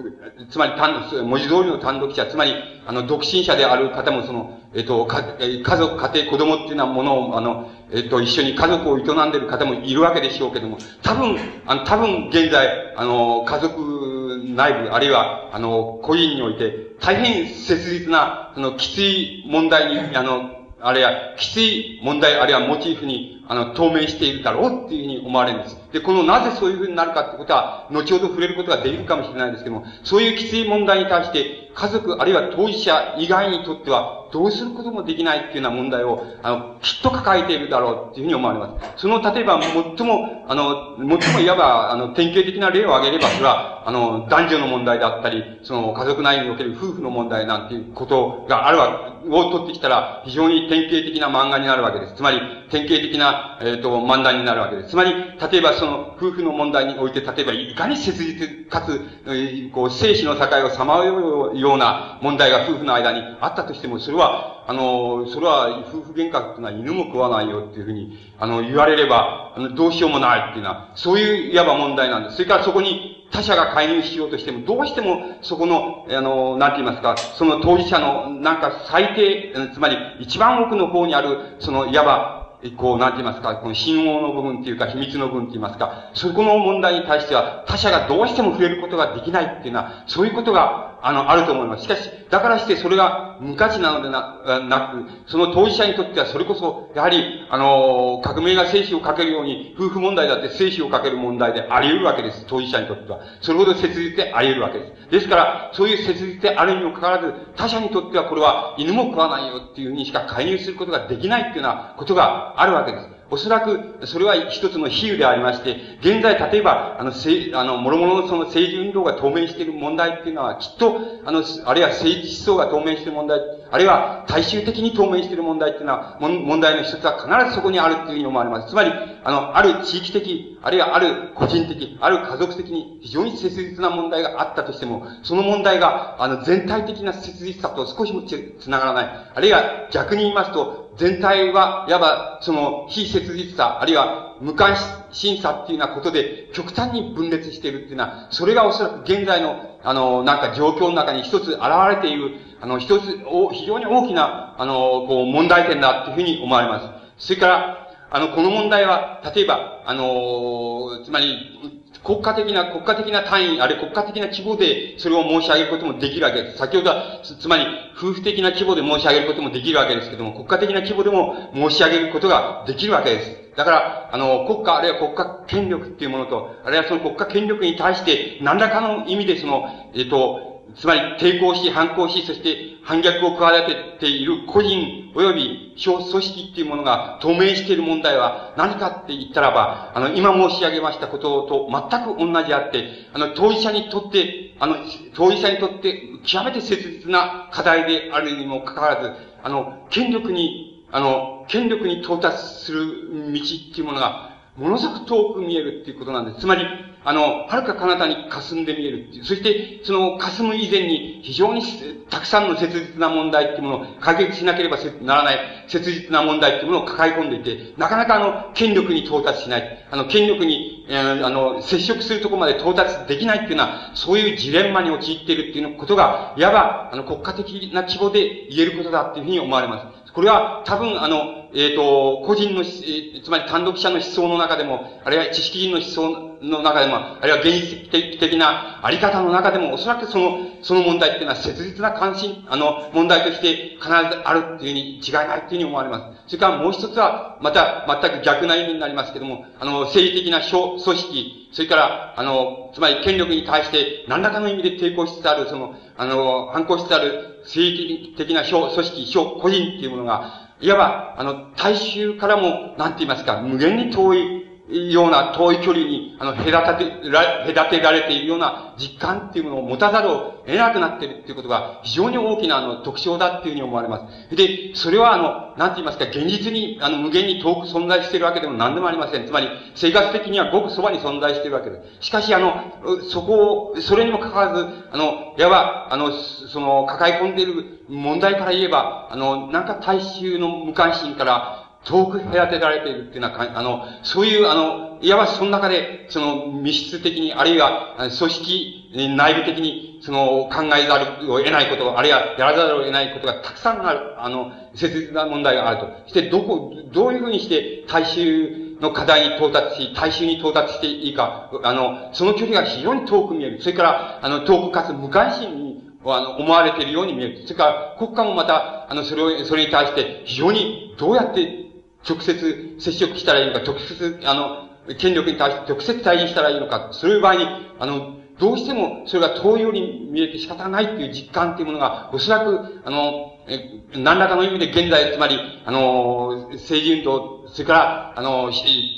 つまり単、文字通りの単独者、つまり、あの、独身者である方もその、えっ、ー、と、か、家族、家庭、子供っていうようなものを、あの、えっ、ー、と、一緒に家族を営んでいる方もいるわけでしょうけども、多分、あの、多分現在、あの、家族内部、あるいは、あの、個人において、大変切実な、その、きつい問題に、あの、あるいは、きつい問題、あるいはモチーフに、あの、透明しているだろうっていうふうに思われるんです。で、このなぜそういうふうになるかってことは、後ほど触れることができるかもしれないんですけども、そういうきつい問題に対して、家族あるいは当事者以外にとっては、どうすることもできないっていうような問題を、あの、きっと抱えているだろうっていうふうに思われます。その、例えば、最も、あの、最もいわば、あの、典型的な例を挙げれば、それは、あの、男女の問題だったり、その、家族内における夫婦の問題なんていうことがあるわ、を取ってきたら、非常に典型的な漫画になるわけです。つまり、典型的な、えっ、ー、と、漫談になるわけです。つまり、例えばその、夫婦の問題において、例えば、いかに切実かつ、えー、こう、生死の境をさまようような問題が夫婦の間にあったとしても、それは、あの、それは、夫婦喧嘩っていうのは犬も食わないよっていうふうに、あの、言われれば、あの、どうしようもないっていうのは、そういう、いわば問題なんです。それからそこに、他者が介入しようとしても、どうしても、そこの、あの、なんて言いますか、その当事者の、なんか最低、つまり、一番奥の方にある、その、いわば、こう、なんて言いますか、この信号の部分っていうか、秘密の部分って言いますか、そこの問題に対しては、他者がどうしても触れることができないっていうのは、そういうことが、あの、あると思います。しかし、だからしてそれが無価値なのでな、なく、その当事者にとってはそれこそ、やはり、あの、革命が生死をかけるように、夫婦問題だって生死をかける問題であり得るわけです。当事者にとっては。それほど切実であり得るわけです。ですから、そういう切実であるにもかかわらず、他者にとってはこれは犬も食わないよっていうふうにしか介入することができないっていうようなことがあるわけです。おそらく、それは一つの比喩でありまして、現在、例えば、あの、せあの、諸々のその政治運動が透明している問題っていうのは、きっと、あの、あるいは政治思想が透明している問題、あるいは大衆的に透明している問題っていうのは、問題の一つは必ずそこにあるっていうふうに思われます。つまり、あの、ある地域的、あるいはある個人的、ある家族的に非常に切実な問題があったとしても、その問題が、あの、全体的な切実さと少しもつながらない。あるいは逆に言いますと、全体は、いわば、その、非切実さ、あるいは、無関心さっていうようなことで、極端に分裂しているっていうのは、それがおそらく現在の、あの、なんか状況の中に一つ現れている、あの、一つ、非常に大きな、あの、こう、問題点だっていうふうに思われます。それから、あの、この問題は、例えば、あの、つまり、国家的な、国家的な単位、あるいは国家的な規模でそれを申し上げることもできるわけです。先ほどは、つまり、夫婦的な規模で申し上げることもできるわけですけども、国家的な規模でも申し上げることができるわけです。だから、あの、国家、あるいは国家権力っていうものと、あるいはその国家権力に対して、何らかの意味でその、えっと、つまり抵抗し、反抗し、そして反逆を企てている個人及び小組織っていうものが透明している問題は何かって言ったらば、あの、今申し上げましたことと全く同じあって、あの、当事者にとって、あの、当事者にとって極めて切実な課題であるにもかかわらず、あの、権力に、あの、権力に到達する道っていうものが、ものすごく遠く見えるっていうことなんです。つまり、あの、はるか彼方に霞んで見えるっていう。そして、その霞む以前に非常にたくさんの切実な問題っていうものを解決しなければならない切実な問題っていうものを抱え込んでいて、なかなかあの、権力に到達しない。あの、権力に、えー、あの、接触するとこまで到達できないっていうのは、そういうジレンマに陥っているっていうことが、いわば、あの、国家的な規模で言えることだっていうふうに思われます。これは多分あの、えっ、ー、と、個人の、えー、つまり単独者の思想の中でも、あるいは知識人の思想の中でも、あるいは現実的なあり方の中でも、おそらくその、その問題っていうのは切実な関心、あの、問題として必ずあるっていうふうに違いないっていうふうに思われます。それからもう一つは、また全く逆な意味になりますけども、あの、政治的な小組織、それから、あの、つまり権力に対して何らかの意味で抵抗しつつある、その、あの、反抗しつつある政治的な小組織、小個人っていうものが、いわば、あの、大衆からも、なんて言いますか、無限に遠いような遠い距離に、あの、隔てら、隔てられているような実感っていうものを持たざるを得なくなっているっていうことが非常に大きなあの特徴だっていうふうに思われます。で、それはあの、なんて言いますか、現実にあの無限に遠く存在しているわけでも何でもありません。つまり、生活的にはごくそばに存在しているわけです。しかしあの、そこを、それにもかかわらず、あの、いわば、あの、その、抱え込んでいる問題から言えば、あの、なんか大衆の無関心から、遠く隔てられているっていうのは、あの、そういう、あの、いわばその中で、その密室的に、あるいは組織内部的に、その考えざるを得ないこと、あるいはやらざるを得ないことがたくさんある、あの、切実な問題があると。そして、どこ、どういうふうにして大衆の課題に到達し、大衆に到達していいか、あの、その距離が非常に遠く見える。それから、あの、遠くかつ無関心に、あの、思われているように見える。それから、国家もまた、あの、それを、それに対して非常にどうやって直接接触したらいいのか、直接、あの、権力に対して直接対峙したらいいのか、そういう場合に、あの、どうしてもそれが遠いように見えて仕方がないっていう実感っていうものが、おそらく、あの、え何らかの意味で現在、つまり、あの、政治運動、それから、あの、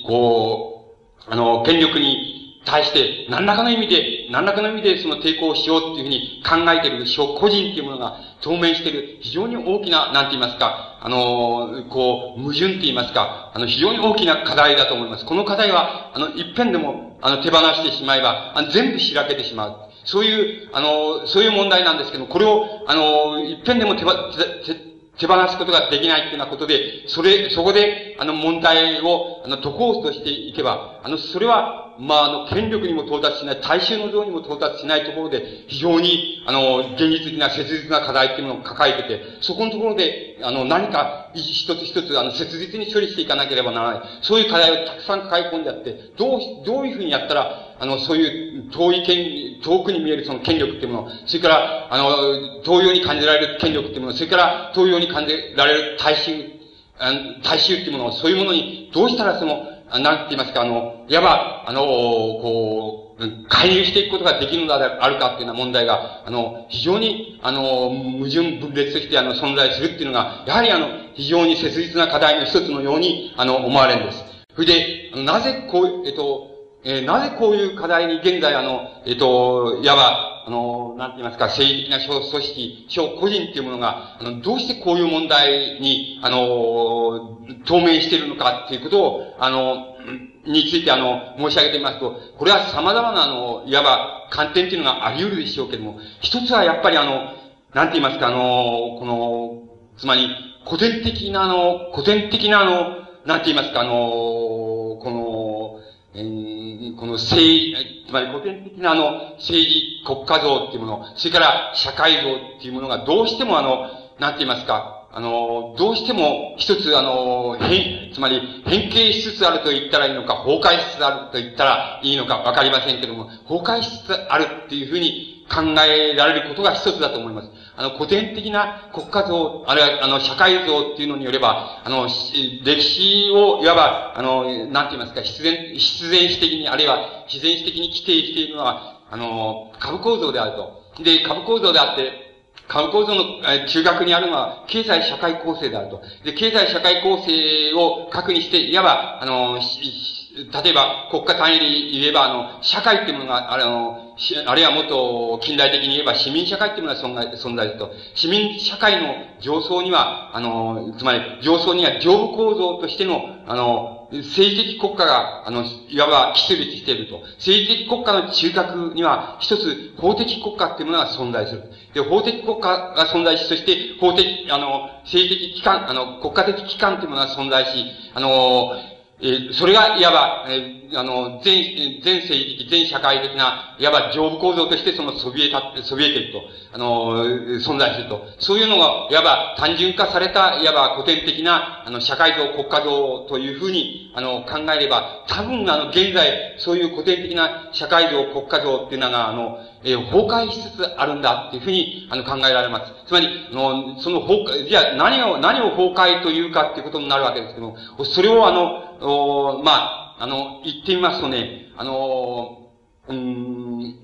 こう、あの、権力に対して、何らかの意味で、何らかの意味でその抵抗をしようっていうふうに考えている小個人っていうものが透明している、非常に大きな、なんて言いますか、あの、こう、矛盾って言いますか、あの、非常に大きな課題だと思います。この課題は、あの、一遍でも、あの、手放してしまえば、あの全部開けてしまう。そういう、あの、そういう問題なんですけどこれを、あの、一遍でも手ば、手、手放すことができないっていうようなことで、それ、そこで、あの問題を、あの、解こうとしていけば、あの、それは、まあ、あの、権力にも到達しない、大衆の像にも到達しないところで、非常に、あの、現実的な切実な課題っていうものを抱えてて、そこのところで、あの、何か、一つ一つ、あの、切実に処理していかなければならない。そういう課題をたくさん抱え込んであって、どう、どういうふうにやったら、あの、そういう遠い権、遠くに見えるその権力っていうもの、それから、あの、東洋に感じられる権力っていうもの、それから東洋に感じられる大衆、大衆っていうもの、そういうものに、どうしたらその、なんて言いますか、あの、いわば、あの、こう、介入していくことができるのであるかっていうような問題が、あの、非常に、あの、矛盾分裂として、あの、存在するっていうのが、やはりあの、非常に切実な課題の一つのように、あの、思われるんです。それで、なぜこう、えっと、えー、なぜこういう課題に現在あの、えっ、ー、と、いわば、あの、なんて言いますか、政治的な小組織、小個人っていうものが、あの、どうしてこういう問題に、あの、透明しているのかっていうことを、あの、についてあの、申し上げてみますと、これは様々なあの、いわば観点っていうのがあり得るでしょうけれども、一つはやっぱりあの、なんて言いますか、あの、この、つまり、古典的なあの、古典的なあの、なんて言いますか、あの、この、えー、この政治、つまり古典的なあの、政治国家像っていうもの、それから社会像っていうものがどうしてもあの、なんて言いますか、あの、どうしても一つあの、変、つまり変形しつつあると言ったらいいのか、崩壊しつつあると言ったらいいのかわかりませんけども、崩壊しつつあるっていうふうに考えられることが一つだと思います。あの、古典的な国家像、あるいは、あの、社会像っていうのによれば、あの、歴史を、いわば、あの、なんて言いますか、必然、必然史的に、あるいは、自然史的に規定しているのは、あの、株構造であると。で、株構造であって、株構造の中核にあるのは、経済社会構成であると。で、経済社会構成を核にして、いわば、あの、例えば、国家単位で言えば、あの、社会っていうものが、あの、あるいはもっと近代的に言えば市民社会っていうものが存在すると。市民社会の上層には、あの、つまり上層には上部構造としての、あの、政治的国家が、あの、いわば基礎していると。政治的国家の中核には、一つ法的国家っていうものが存在する。で、法的国家が存在し、そして法的、あの、政治的機関、あの、国家的機関っていうものが存在し、あの、えそれが、いわば、えあの、全、全政治的、全社会的な、いわば上部構造としてそのそびえた、そびえていると、あの、存在すると。そういうのが、いわば単純化された、いわば古典的な、あの、社会像、国家像というふうに、あの、考えれば、多分、あの、現在、そういう古典的な社会像、国家像っていうのが、あの、えー、崩壊しつつあるんだっていうふうに、あの、考えられます。つまり、の、その崩壊、じゃあ何を、何を崩壊というかっていうことになるわけですけども、それをあの、おまあ、あの、言ってみますとね、あの、うん、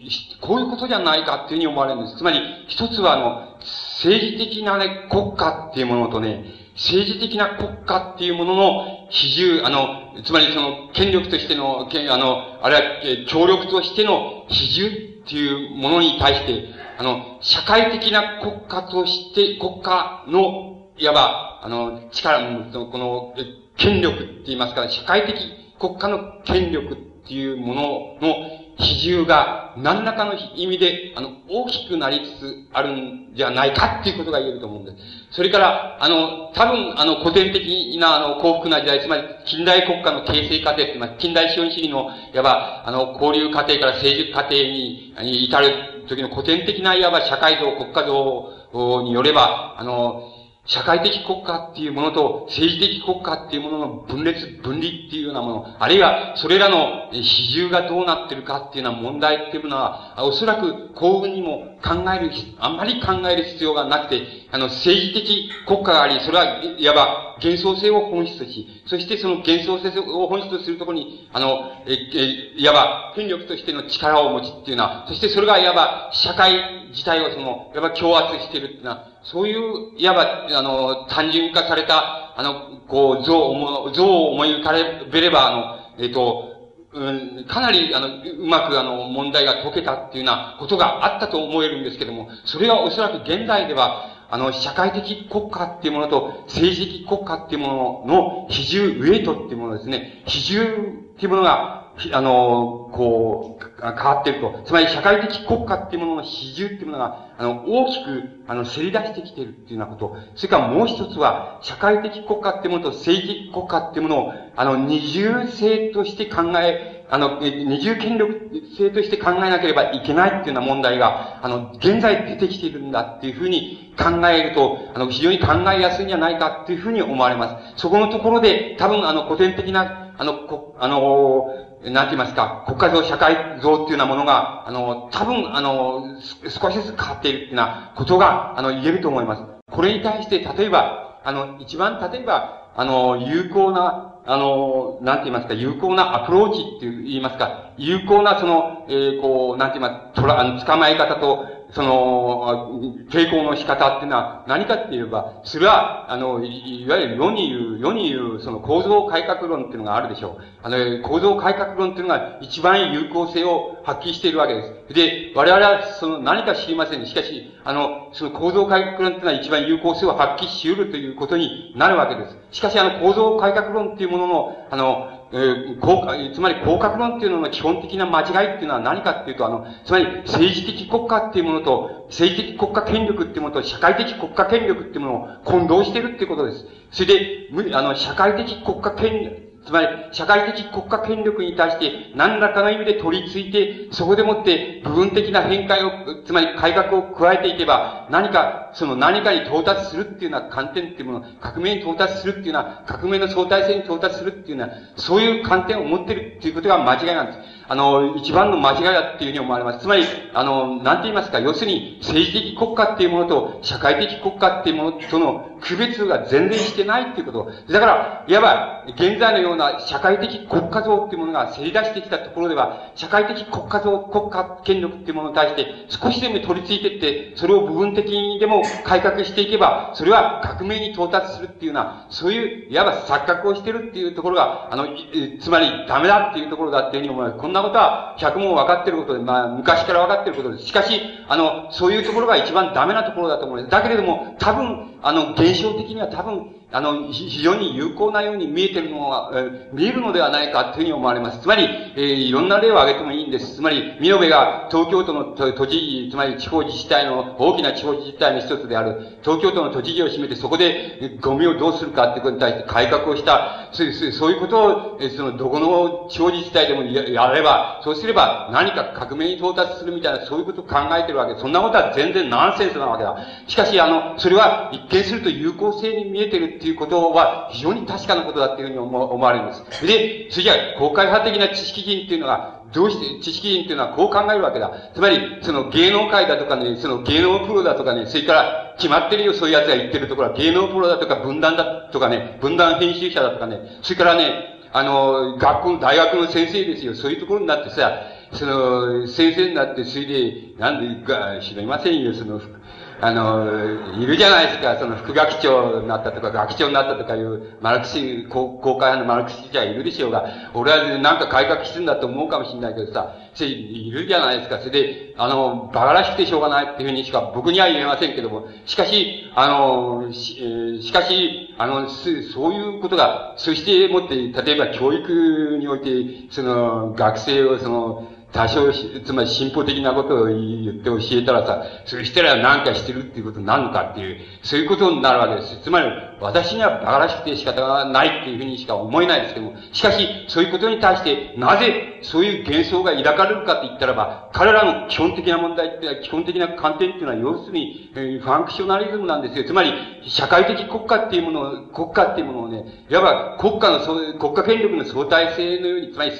こういうことじゃないかっていうふうに思われるんです。つまり、一つはあの、政治的なね、国家っていうものとね、政治的な国家っていうものの比重、あの、つまりその、権力としての、あの、あるいは、協力としての比重っていうものに対して、あの、社会的な国家として、国家の、いわば、あの、力の、この、権力って言いますから、社会的国家の権力っていうものの比重が何らかの意味で、あの、大きくなりつつあるんじゃないかっていうことが言えると思うんです。それから、あの、多分、あの、古典的な、あの、幸福な時代、つまり、近代国家の形成過程、つまり、近代資本主義の、いわば、あの、交流過程から政治過程に至る時の古典的な、いわば、社会像、国家像によれば、あの、社会的国家っていうものと政治的国家っていうものの分裂、分離っていうようなもの、あるいはそれらの比重がどうなってるかっていうような問題っていうものは、おそらく幸運にも考える、あんまり考える必要がなくて、あの、政治的国家があり、それはいわば幻想性を本質とし、そしてその幻想性を本質とするところに、あの、え、え、いわば、権力としての力を持ちっていうのは、そしてそれがいわば、社会自体をその、いわば強圧してるっていうのは、そういう、いわば、あの、単純化された、あの、こう、像を、像を思い浮かべれば、あの、えっ、と、うん、かなり、あの、うまくあの、問題が解けたっていうようなことがあったと思えるんですけども、それはおそらく現代では、あの、社会的国家っていうものと政治的国家っていうものの比重、ウェイトっていうものですね。比重っていうものが、あの、こう、変わっていると。つまり社会的国家っていうものの比重っていうものが、あの、大きく、あの、せり出してきているっていうようなこと。それからもう一つは、社会的国家っていうものと政治的国家っていうものを、あの、二重性として考え、あの、二重権力性として考えなければいけないっていうような問題が、あの、現在出てきているんだっていうふうに考えると、あの、非常に考えやすいんじゃないかっていうふうに思われます。そこのところで、多分、あの、古典的な、あの、こ、あの、なんて言いますか、国家像、社会像っていうようなものが、あの、多分、あの、少しずつ変わっているっていうようなことが、あの、言えると思います。これに対して、例えば、あの、一番、例えば、あの、有効な、あの、なんて言いますか、有効なアプローチって言いますか、有効なその、えー、こう、なんて言いますか、とら、あの、捕まえ方と、その、抵抗の仕方っていうのは何かって言えば、それは、あの、いわゆる世に言う、世に言う、その構造改革論っていうのがあるでしょう。あの、構造改革論っていうのが一番有効性を発揮しているわけです。で、我々はその何か知りません。しかし、あの、その構造改革論っていうのは一番有効性を発揮し得るということになるわけです。しかし、あの、構造改革論っていうものの、あの、えー、つまり広角論っていうのの基本的な間違いっていうのは何かっていうと、あの、つまり政治的国家っていうものと、政治的国家権力っていうものと、社会的国家権力っていうものを混同してるっていうことです。それで、あの、社会的国家権つまり、社会的国家権力に対して、何らかの意味で取り付いて、そこでもって部分的な変化を、つまり改革を加えていけば、何か、その何かに到達するっていうような観点っていうもの、革命に到達するっていうような、革命の相対性に到達するっていうような、そういう観点を持ってるっていうことが間違いなんです。あの、一番の間違いだっていうふうに思われます。つまり、あの、なんて言いますか、要するに政治的国家っていうものと社会的国家っていうものとの区別が全然してないっていうこと。だから、いわば、現在のような社会的国家像っていうものがせり出してきたところでは、社会的国家像、国家権力っていうものに対して少しでも取り付いてって、それを部分的にでも改革していけば、それは革命に到達するっていうような、そういう、いわば錯覚をしてるっていうところが、あの、つまりダメだっていうところだっていうふうに思います。なことは百も分かっていることで、まあ、昔から分かっていることです。しかし、あの、そういうところが一番ダメなところだと思います。だけれども、多分、あの、現象的には多分、あの、非常に有効なように見えてるのは、え、見えるのではないかというふうに思われます。つまり、えー、いろんな例を挙げてもいいんです。つまり、見延が東京都の都知事、つまり地方自治体の、大きな地方自治体の一つである、東京都の都知事を占めて、そこでゴミをどうするかってことに対して改革をした、そういうことを、え、その、どこの地方自治体でもやれば、そうすれば何か革命に到達するみたいな、そういうことを考えてるわけそんなことは全然ナンセンスなわけだ。しかし、あの、それは一見すると有効性に見えてるっていうことは非常に確かなことだっていうふうに思われるんです。で、それじゃあ、公開派的な知識人っていうのが、どうして、知識人っていうのはこう考えるわけだ。つまり、その芸能界だとかね、その芸能プロだとかね、それから決まってるよ、そういう奴が言ってるところは、芸能プロだとか分断だとかね、分断編集者だとかね、それからね、あの、学校の、大学の先生ですよ、そういうところになってさ、その、先生になって、それで、なんでか知りませんよ、その、あの、いるじゃないですか、その副学長になったとか、学長になったとかいう、マルクス、公開派のマルクスじゃいるでしょうが、俺はなんか改革するんだと思うかもしれないけどさ、それいるじゃないですか。それで、あの、馬鹿らしくてしょうがないっていうふうにしか僕には言えませんけども、しかし、あの、ししかし、あの、そういうことが、そしてもって、例えば教育において、その、学生をその、多少、つまり進歩的なことを言って教えたらさ、そしたら何かしてるっていうことになるのかっていう、そういうことになるわけです。つまり、私には馬鹿らしくて仕方がないっていうふうにしか思えないですけども、しかし、そういうことに対して、なぜそういう幻想が抱かれるかって言ったらば、彼らの基本的な問題って、基本的な観点っていうのは、要するに、え、ファンクショナリズムなんですよ。つまり、社会的国家っていうものを、国家っていうものをね、いわば国家の、国家権力の相対性のように、つまり、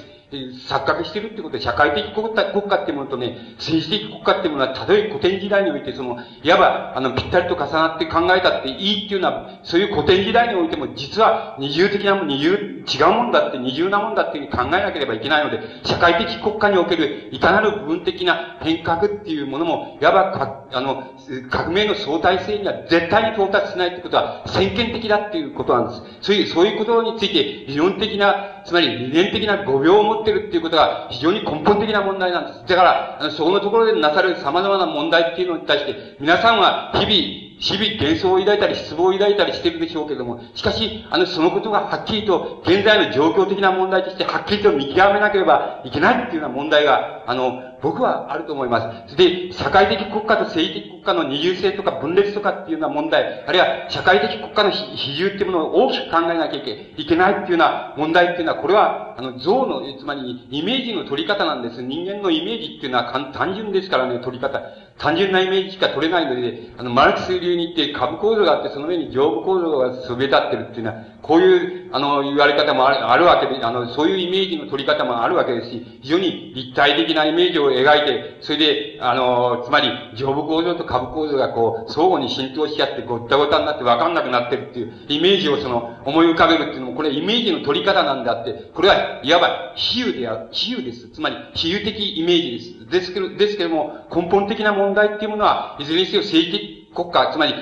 錯覚してるってことで、社会的国家国家ってものとね、政治的国家ってものは、たとえ古典時代において、その、いわば、あの、ぴったりと重なって考えたっていいっていうのは、そういう古典時代においても、実は二重的なもん、二重、違うもんだって、二重なもんだっていうふうに考えなければいけないので、社会的国家における、いかなる部分的な変革っていうものも、いわばか、あの、革命の相対性には絶対に到達しないってことは、先見的だっていうことなんです。そういう、そういうことについて、理論的な、つまり理念的な語病を持っててるっていうことが非常に根本的な問題なんです。だから、そこのところでなされる様々な問題っていうのに対して、皆さんは日々、日々幻想を抱いたり失望を抱いたりしてるでしょうけれども、しかし、あの、そのことがはっきりと、現在の状況的な問題としてはっきりと見極めなければいけないっていうような問題が、あの、僕はあると思います。で、社会的国家と政治的国家の二重性とか分裂とかっていうような問題、あるいは社会的国家の比重っていうものを大きく考えなきゃいけないっていうような問題っていうのは、これは、あの、像の、つまりイメージの取り方なんです。人間のイメージっていうのは単純ですからね、取り方。単純なイメージしか取れないので、あの、マルクス流に言って株構造があって、その上に上部構造がそびえ立ってるっていうのは、こういう、あの、言われ方もあるあるわけで、あの、そういうイメージの取り方もあるわけですし、非常に立体的なイメージを描いて、それで、あの、つまり、上部構造と下部構造がこう、相互に浸透し合って、ごったごたになって分かんなくなってるっていうイメージをその、思い浮かべるっていうのも、これイメージの取り方なんであって、これはいわば比喩である、比喩です。つまり、比喩的イメージです。ですけど、ですけども、根本的な問題っていうものは、いずれにせよ政治的国家、つまり、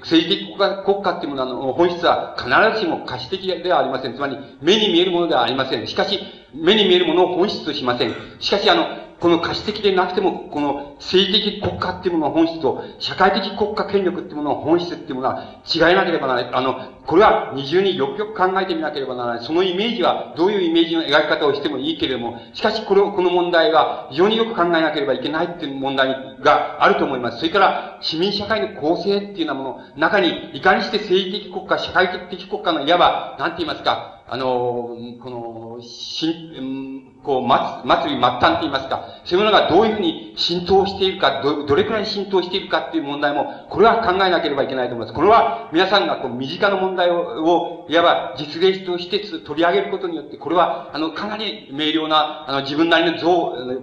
政治的国家っていうものの本質は必ずしも可視的ではありません。つまり、目に見えるものではありません。しかし、目に見えるものを本質としません。しかし、あの、この可視的でなくても、この政治的国家っていうものの本質と、社会的国家権力っていうものの本質っていうものは違いなければならない。あの、これは二重によくよく考えてみなければならない。そのイメージは、どういうイメージの描き方をしてもいいけれども、しかしこれを、この問題は非常によく考えなければいけないっていう問題があると思います。それから、市民社会の構成っていうようなもの、中に、いかにして政治的国家、社会的国家のいわば、なんて言いますか、あの、この、しん、こう、祭祭り末端と言いますか、そういうものがどういうふうに浸透しているか、ど、どれくらい浸透しているかっていう問題も、これは考えなければいけないと思います。これは、皆さんがこう、身近な問題を、をいわば実例として取り上げることによって、これは、あの、かなり明瞭な、あの、自分なりの像、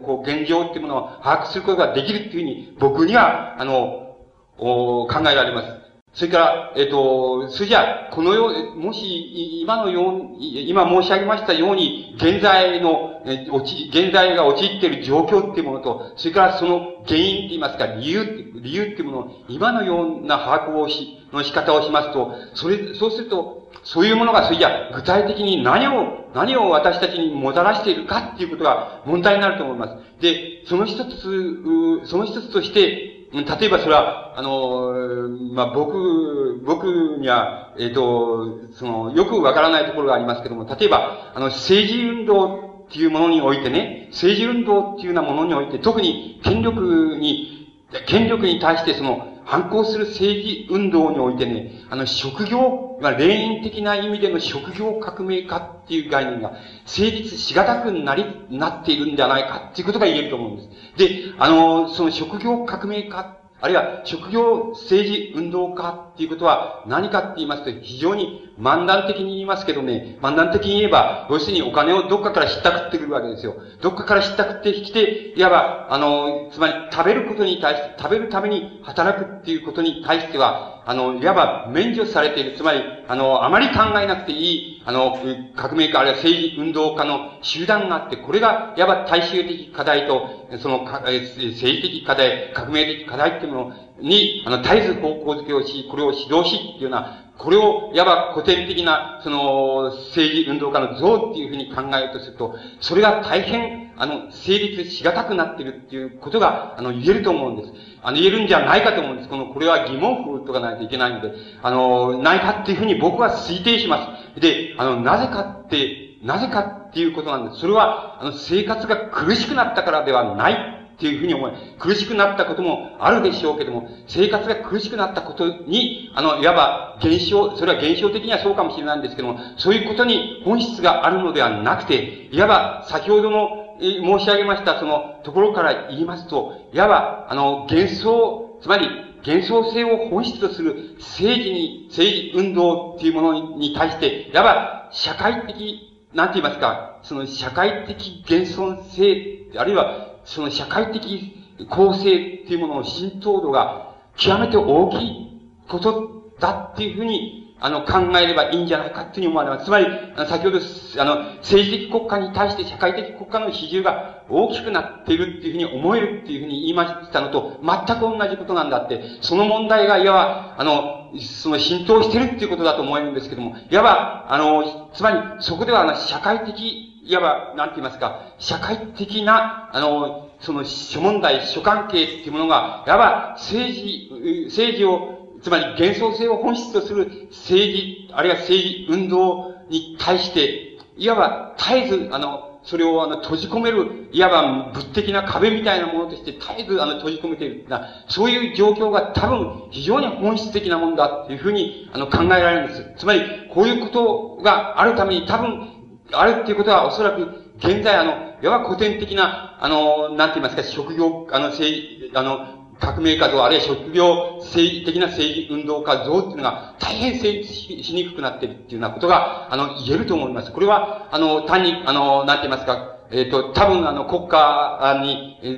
こう、現状っていうものを把握することができるっていうふうに、僕には、あの、お考えられます。それから、えっ、と、それじゃあ、このよう、もし、今のように、今申し上げましたように、現在の、え現在が陥っている状況っていうものと、それからその原因って言いますか、理由、理由っていうものを、今のような把握をし、の仕方をしますと、それ、そうすると、そういうものが、それじゃ具体的に何を、何を私たちにもたらしているかっていうことが問題になると思います。で、その一つ、その一つとして、例えばそれは、あの、まあ、僕、僕には、えっ、ー、と、その、よくわからないところがありますけども、例えば、あの、政治運動っていうものにおいてね、政治運動っていうようなものにおいて、特に権力に、権力に対してその、反抗する政治運動においてね、あの、職業、まあ、霊因的な意味での職業革命家っていう概念が成立しがたくなり、なっているんじゃないかっていうことが言えると思うんです。で、あの、その職業革命家あるいは、職業政治運動家っていうことは何かって言いますと、非常に漫談的に言いますけどね、漫談的に言えば、要するにお金をどっかからひったくってくるわけですよ。どっかからひったくってきて、いわば、あの、つまり食べることに対して、食べるために働くっていうことに対しては、あの、いわば免除されている。つまり、あの、あまり考えなくていい、あの、革命家あるいは政治運動家の集団があって、これが、いわば大衆的課題と、その、政治的課題、革命的課題っていうものに、あの、絶えず方向づけをし、これを指導しっていうような、これを、いわば古典的な、その、政治運動家の像っていうふうに考えるとすると、それが大変、あの、成立しがたくなってるっていうことが、あの、言えると思うんです。あの、言えるんじゃないかと思うんです。この、これは疑問符とかないといけないので、あの、ないかっていうふうに僕は推定します。で、あの、なぜかって、なぜかっていうことなんです。それは、あの、生活が苦しくなったからではないっていうふうに思い、苦しくなったこともあるでしょうけども、生活が苦しくなったことに、あの、いわば現象、それは現象的にはそうかもしれないんですけども、そういうことに本質があるのではなくて、いわば先ほどの申し上げましたそのところから言いますと、いわば、あの、幻想、つまり、幻想性を本質とする政治に、政治運動っていうものに対して、いわば社会的なんて言いますか、その社会的現存性、あるいはその社会的構成っていうものの浸透度が極めて大きいことだっていうふうにあの、考えればいいんじゃないかっていうふうに思われます。つまり、先ほど、あの、政治的国家に対して社会的国家の比重が大きくなっているっていうふうに思えるっていうふうに言いましたのと、全く同じことなんだって、その問題がいわば、あの、その浸透してるっていうことだと思えるんですけども、いわば、あの、つまり、そこでは、あの、社会的、いわば、なんて言いますか、社会的な、あの、その諸問題、諸関係っていうものが、いわば政治、政治をつまり幻想性を本質とする政治、あるいは政治運動に対して、いわば絶えず、あの、それをあの閉じ込める、いわば物的な壁みたいなものとして絶えずあの閉じ込めているな、そういう状況が多分非常に本質的なものだっていうふうにあの考えられるんです。つまり、こういうことがあるために多分、あるっていうことはおそらく現在あの、要は古典的な、あの、なんて言いますか、職業、あの、政治、あの、革命家像、あるいは職業政治的な政治運動家像っていうのが大変成立しにくくなっているっていうようなことが、あの、言えると思います。これは、あの、単に、あの、なんて言いますか、えっ、ー、と、多分あの国家に、え、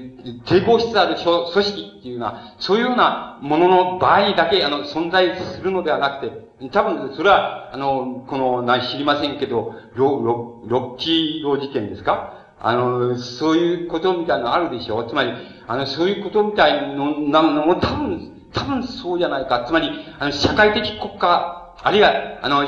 抵抗しつつある組織っていうような、そういうようなものの場合だけ、あの、存在するのではなくて、多分、それは、あの、この、な、知りませんけど、ロ、ロ、ロッキーロ事件ですか？あの、そういうことみたいなのあるでしょうつまり、あの、そういうことみたいの、なのも多分、多分そうじゃないか。つまり、あの、社会的国家、あるいは、あの、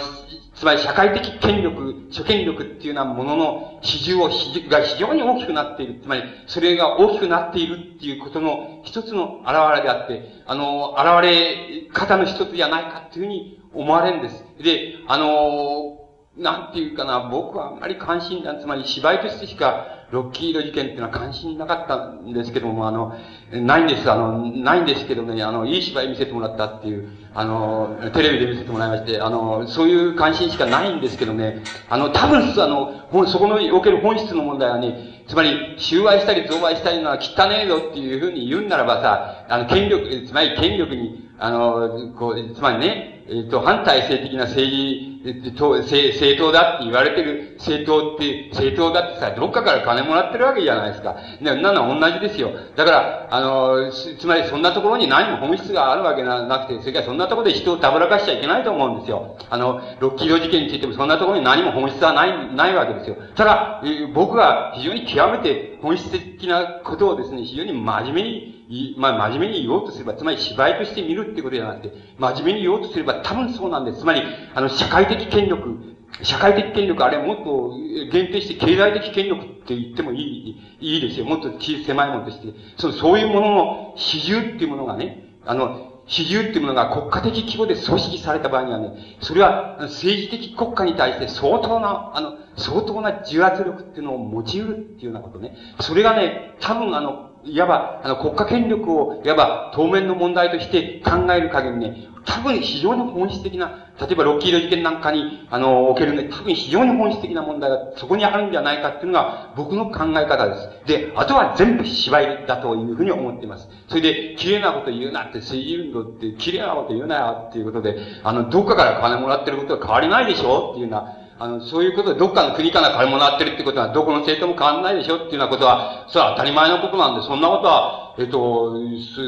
つまり社会的権力、諸権力っていうようなものの比重を、が非常に大きくなっている。つまり、それが大きくなっているっていうことの一つの表れであって、あの、現れ方の一つじゃないかっていうふうに思われるんです。で、あの、なんていうかな、僕はあんまり関心な、つまり芝居としてしか、ロッキード事件っていうのは関心なかったんですけども、あの、ないんです、あの、ないんですけどね、あの、いい芝居見せてもらったっていう、あの、テレビで見せてもらいまして、あの、そういう関心しかないんですけどね、あの、多分、あの、そこにおける本質の問題はね、つまり、収賄したり贈賄したりのは汚ねえぞっていうふうに言うならばさ、あの、権力、つまり権力に、あの、こう、つまりね、えっ、と、反体制的な政治、政党だって言われてる政党って、政党だってさ、どっかから金もらってるわけじゃないですか。ね、なの同じですよ。だから、あの、つまりそんなところに何も本質があるわけなくて、それからそんなところで人をたぶらかしちゃいけないと思うんですよ。あの、ロッキード事件についてもそんなところに何も本質はない、ないわけですよ。ただ、僕は非常に極めて本質的なことをですね、非常に真面目にまあ、真面目に言おうとすれば、つまり芝居として見るってことじゃなくて、真面目に言おうとすれば多分そうなんです。つまり、あの、社会的権力、社会的権力、あれもっと限定して経済的権力って言ってもいい、いいですよ。もっと小狭いものとして。その、そういうものの比重っていうものがね、あの、比重っていうものが国家的規模で組織された場合にはね、それは政治的国家に対して相当な、あの、相当な重圧力っていうのを持ち得るっていうようなことね。それがね、多分あの、いわば、あの、国家権力を、いわば、当面の問題として考える限りね、多分非常に本質的な、例えばロッキード事件なんかに、あの、おけるね、多分非常に本質的な問題がそこにあるんじゃないかっていうのが僕の考え方です。で、あとは全部芝居だというふうに思っています。それで、綺麗なこと言うなって、政治運動って綺麗なこと言うなよっていうことで、あの、どっかから金もらってることは変わりないでしょっていうような、あの、そういうことで、どっかの国から買い物やってるってことは、どこの政党も変わんないでしょっていうようなことは、それは当たり前のことなんで、そんなことは、えっと、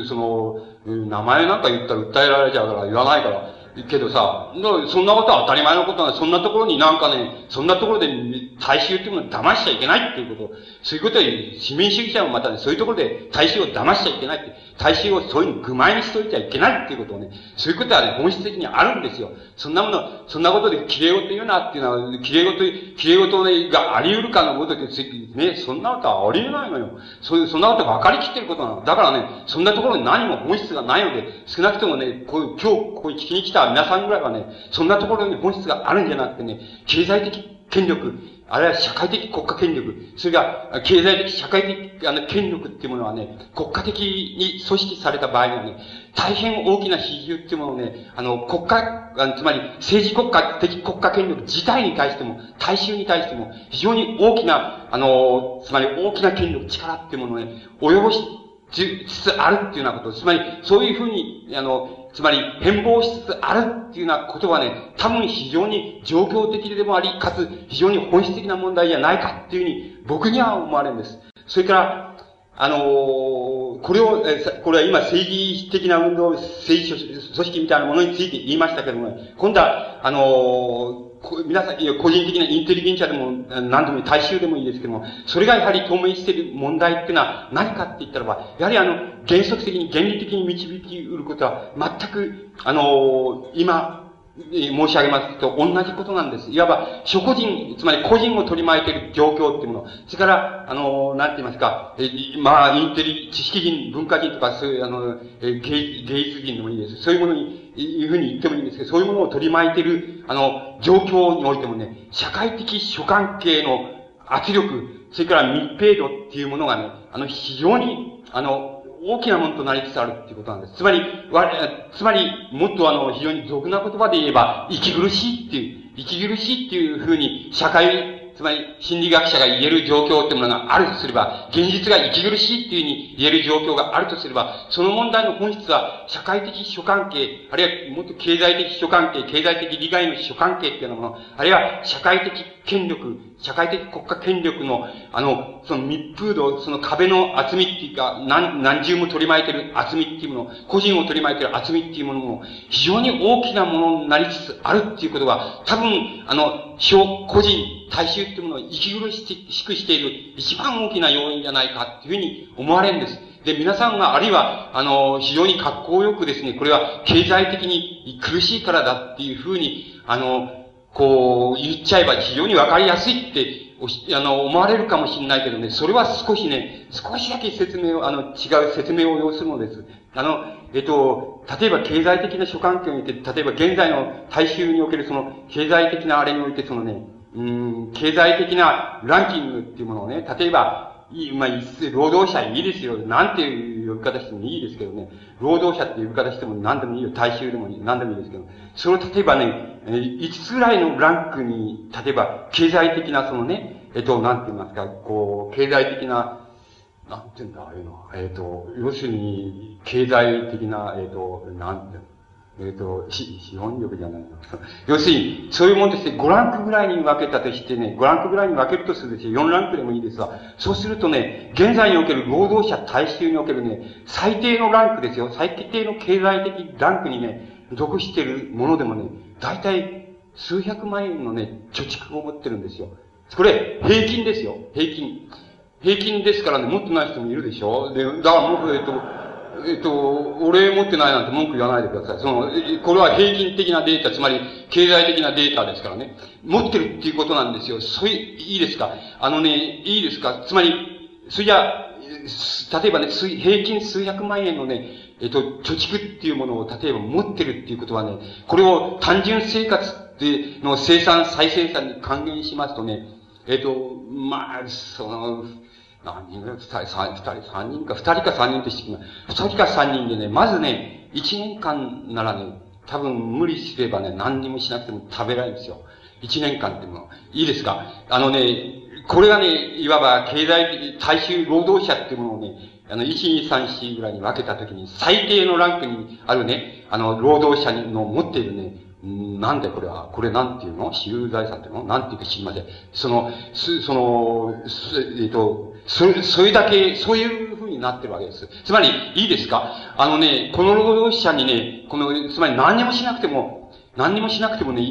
その、名前なんか言ったら訴えられちゃうから言わないから、けどさ、そんなことは当たり前のことなんでそんなところになんかね、そんなところで大衆っていうものを騙しちゃいけないっていうこと。そういうことは、市民主義者もまたね、そういうところで大衆を騙しちゃいけないって、大衆をそういう具前にしといちゃいけないっていうことをね、そういうことはね、本質的にあるんですよ。そんなもの、そんなことで綺麗事言うなっていうのは、綺麗事、綺麗事ね、があり得るかのことで、ね、そんなことはあり得ないのよ。そういう、そんなこと分かりきってることなの。だからね、そんなところに何も本質がないので、少なくともね、こういう、今日、ここに聞きに来た皆さんぐらいはね、そんなところに本質があるんじゃなくてね、経済的権力、あるいは社会的国家権力、それが経済的社会的あの権力っていうものはね、国家的に組織された場合にはね、大変大きな比重っていうものをね、あの、国家、あのつまり政治国家的国家権力自体に対しても、大衆に対しても、非常に大きな、あの、つまり大きな権力、力っていうものをね、及ぼしつつあるっていうようなこと、つまり、そういうふうに、あの、つまり変貌しつつあるっていうようなことはね、多分非常に状況的でもあり、かつ非常に本質的な問題じゃないかっていうふうに僕には思われるんです。それから、あのー、これを、えこれは今政治的な運動、政治組織みたいなものについて言いましたけども、今度は、あのー皆さん、個人的なインテリゲンチャでも、何でもいい、大衆でもいいですけども、それがやはり透明している問題っていうのは何かって言ったらば、やはりあの、原則的に、原理的に導き得ることは、全く、あの今、申し上げますと同じことなんです。いわば、諸個人、つまり個人を取り巻いている状況っていうもの。それから、あの、なんて言いますか、まあ、インテリ、知識人、文化人とか、そういう、あの、え芸芸術人でもいいです。そういうものに、いうふうに言ってもいいんですけど、そういうものを取り巻いている、あの、状況においてもね、社会的諸関係の圧力、それから密閉度っていうものがね、あの、非常に、あの、大きなものとなりつつあるっていうことなんです。つまり、わつまり、もっとあの、非常に俗な言葉で言えば、息苦しいっていう、息苦しいっていうふうに、社会つまり、心理学者が言える状況っていうものがあるとすれば、現実が息苦しいっていうふうに言える状況があるとすれば、その問題の本質は、社会的諸関係、あるいはもっと経済的諸関係、経済的利害の諸関係っていうようなもの、あるいは社会的権力、社会的国家権力の、あの、その密封度、その壁の厚みっていうか、何、何重も取り巻いてる厚みっていうもの、個人を取り巻いてる厚みっていうものも、非常に大きなものになりつつあるっていうことは、多分、あの、小、個人、大衆っていうものを息苦しくしている一番大きな要因じゃないかっていうふうに思われるんです。で、皆さんが、あるいは、あの、非常に格好よくですね、これは経済的に苦しいからだっていうふうに、あの、こう、言っちゃえば非常にわかりやすいって、あの、思われるかもしれないけどね、それは少しね、少しだけ説明を、あの、違う説明を要するのです。あの、えっと、例えば経済的な諸関係において、例えば現在の大衆におけるその経済的なあれにおいて、そのね、うん、経済的なランキングっていうものをね、例えば、いいまあ、労働者いいですよ。なんていう呼び方してもいいですけどね。労働者っていう呼び方しても何でもいいよ。大衆でもいい。何でもいいですけど。それを例えばね、5つぐらいのランクに、例えば、経済的なそのね、えっと、なんて言いますか、こう、経済的な、なんて言うんだ、ああいうのは。えっと、要するに、経済的な、えっと、なんてえっ、ー、と、資本力じゃないの。要するに、そういうもんとして5ランクぐらいに分けたとしてね、5ランクぐらいに分けるとすると4ランクでもいいですが、そうするとね、現在における労働者大衆におけるね、最低のランクですよ。最低の経済的ランクにね、属しているものでもね、大体数百万円のね、貯蓄を持ってるんですよ。これ、平均ですよ。平均。平均ですからね、持ってない人もいるでしょで、だから僕、えっと、えっと、俺持ってないなんて文句言わないでください。その、これは平均的なデータ、つまり経済的なデータですからね。持ってるっていうことなんですよ。そうい、いいですか？あのね、いいですか？つまり、それじゃ、例えばね、平均数百万円のね、えっと、貯蓄っていうものを例えば持ってるっていうことはね、これを単純生活っての生産、再生産に還元しますとね、えっと、まあ、その、何人ぐらい二人、三人、三人か、二人か三人として、二人か三人でね、まずね、一年間ならね、多分無理すればね、何にもしなくても食べられるんですよ。一年間ってい。いいですか？あのね、これがね、いわば経済、大衆労働者っていうものをね、あの、1、2、3、4ぐらいに分けたときに、最低のランクにあるね、あの、労働者の持っているね、なんでこれは、これなんていうの？私有財産っていうの？なんていうか知りません。その、す、その、えっ、と、それ、それだけ、そういうふうになってるわけです。つまり、いいですか？あのね、この労働者にね、この、つまり何にもしなくても、何にもしなくてもね、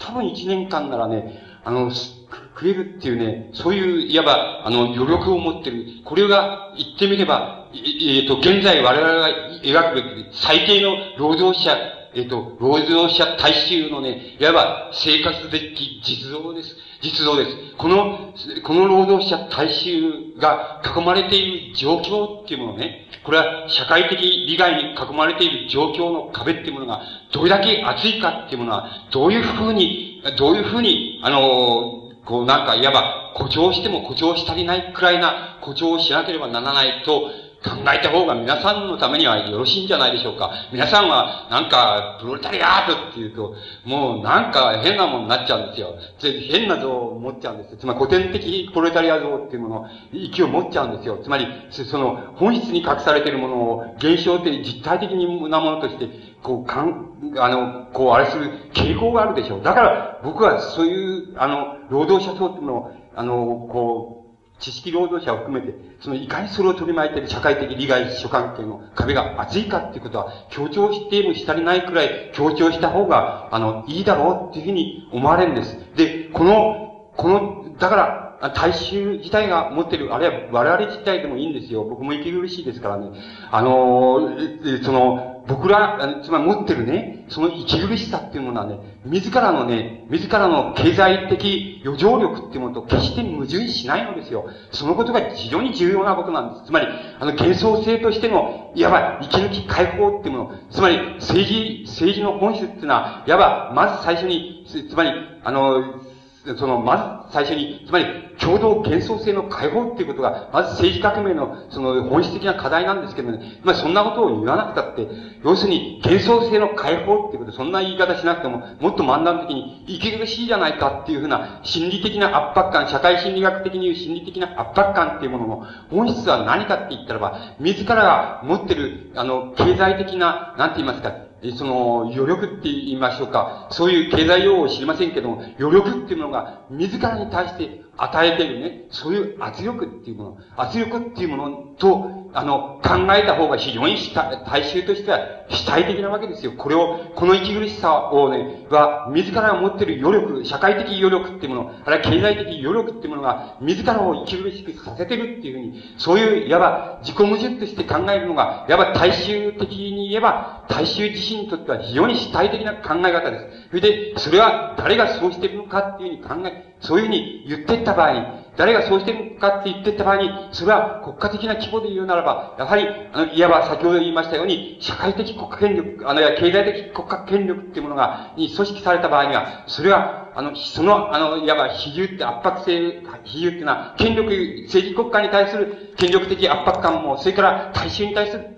多分一年間ならね、あの、食えるっていうね、そういう、いわば、あの、余力を持ってる。これが、言ってみれば、えっ、ー、と、現在我々が描くべき最低の労働者えっ、と、労働者大衆のね、いわば生活的実像です。実像です。この、この労働者大衆が囲まれている状況っていうものね、これは社会的利害に囲まれている状況の壁っていうものが、どれだけ厚いかっていうものは、どういうふうに、どういうふうに、あの、こうなんかいわば誇張しても誇張し足りないくらいな誇張をしなければならないと、考えた方が皆さんのためにはよろしいんじゃないでしょうか。皆さんは、なんか、プロレタリアートっていうと、もうなんか変なものになっちゃうんですよ。変な像を持っちゃうんですよ。つまり古典的プロレタリア像っていうものを、息を持っちゃうんですよ。つまり、その、本質に隠されているものを、現象的、実体的なものとして、こう、かん、あの、こう、あれする傾向があるでしょう。だから、僕はそういう、あの、労働者層っていうのを、あの、こう、知識労働者を含めて、そのいかにそれを取り巻いている社会的利害諸関係の壁が厚いかっていうことは、強調してもしたりないくらい強調した方が、あの、いいだろうっていうふうに思われるんです。で、この、この、だから、大衆自体が持ってる、あるいは我々自体でもいいんですよ。僕も息苦しいですからね。あの、その、僕ら、つまり持ってるね、その息苦しさっていうものはね、自らのね、自らの経済的余剰力っていうものと決して矛盾しないのですよ。そのことが非常に重要なことなんです。つまり、あの、幻想性としての、いわば、息抜き解放っていうもの、つまり、政治、政治の本質っていうのは、いわば、まず最初に、つまり、あの、その、まず最初に、つまり、共同幻想性の解放っていうことが、まず政治革命の、その、本質的な課題なんですけどね、まあ、そんなことを言わなくたって、要するに、幻想性の解放っていうこと、そんな言い方しなくても、もっと漫談的に、息苦しいじゃないかっていうふうな、心理的な圧迫感、社会心理学的に言う心理的な圧迫感っていうものの、本質は何かって言ったらば、自らが持ってる、あの、経済的な、なんて言いますか、その、余力って言いましょうか。そういう経済用語を知りませんけども、余力っていうものが、自らに対して与えてるね、そういう圧力っていうもの、圧力っていうものと、あの、考えた方が非常に大衆としては主体的なわけですよ。これを、この息苦しさをね、は、自らが持っている余力、社会的余力っていうもの、あるいは経済的余力っていうものが、自らを息苦しくさせてるっていうふうに、そういう、いわば、自己矛盾として考えるのが、いわば大衆的に言えば、大衆自身にとっては非常に主体的な考え方です。それで、それは誰がそうしてるのかっていうふうに考え、そういうふうに言っていった場合に、誰がそうしてるかって言っていった場合に、それは国家的な規模で言うならば、やはり、あの、いわば先ほど言いましたように、社会的国家権力、あの、経済的国家権力っていうものが、に組織された場合には、それは、あの、その、あの、いわば比重って圧迫性、比重っていうのは、権力、政治国家に対する権力的圧迫感も、それから大衆に対する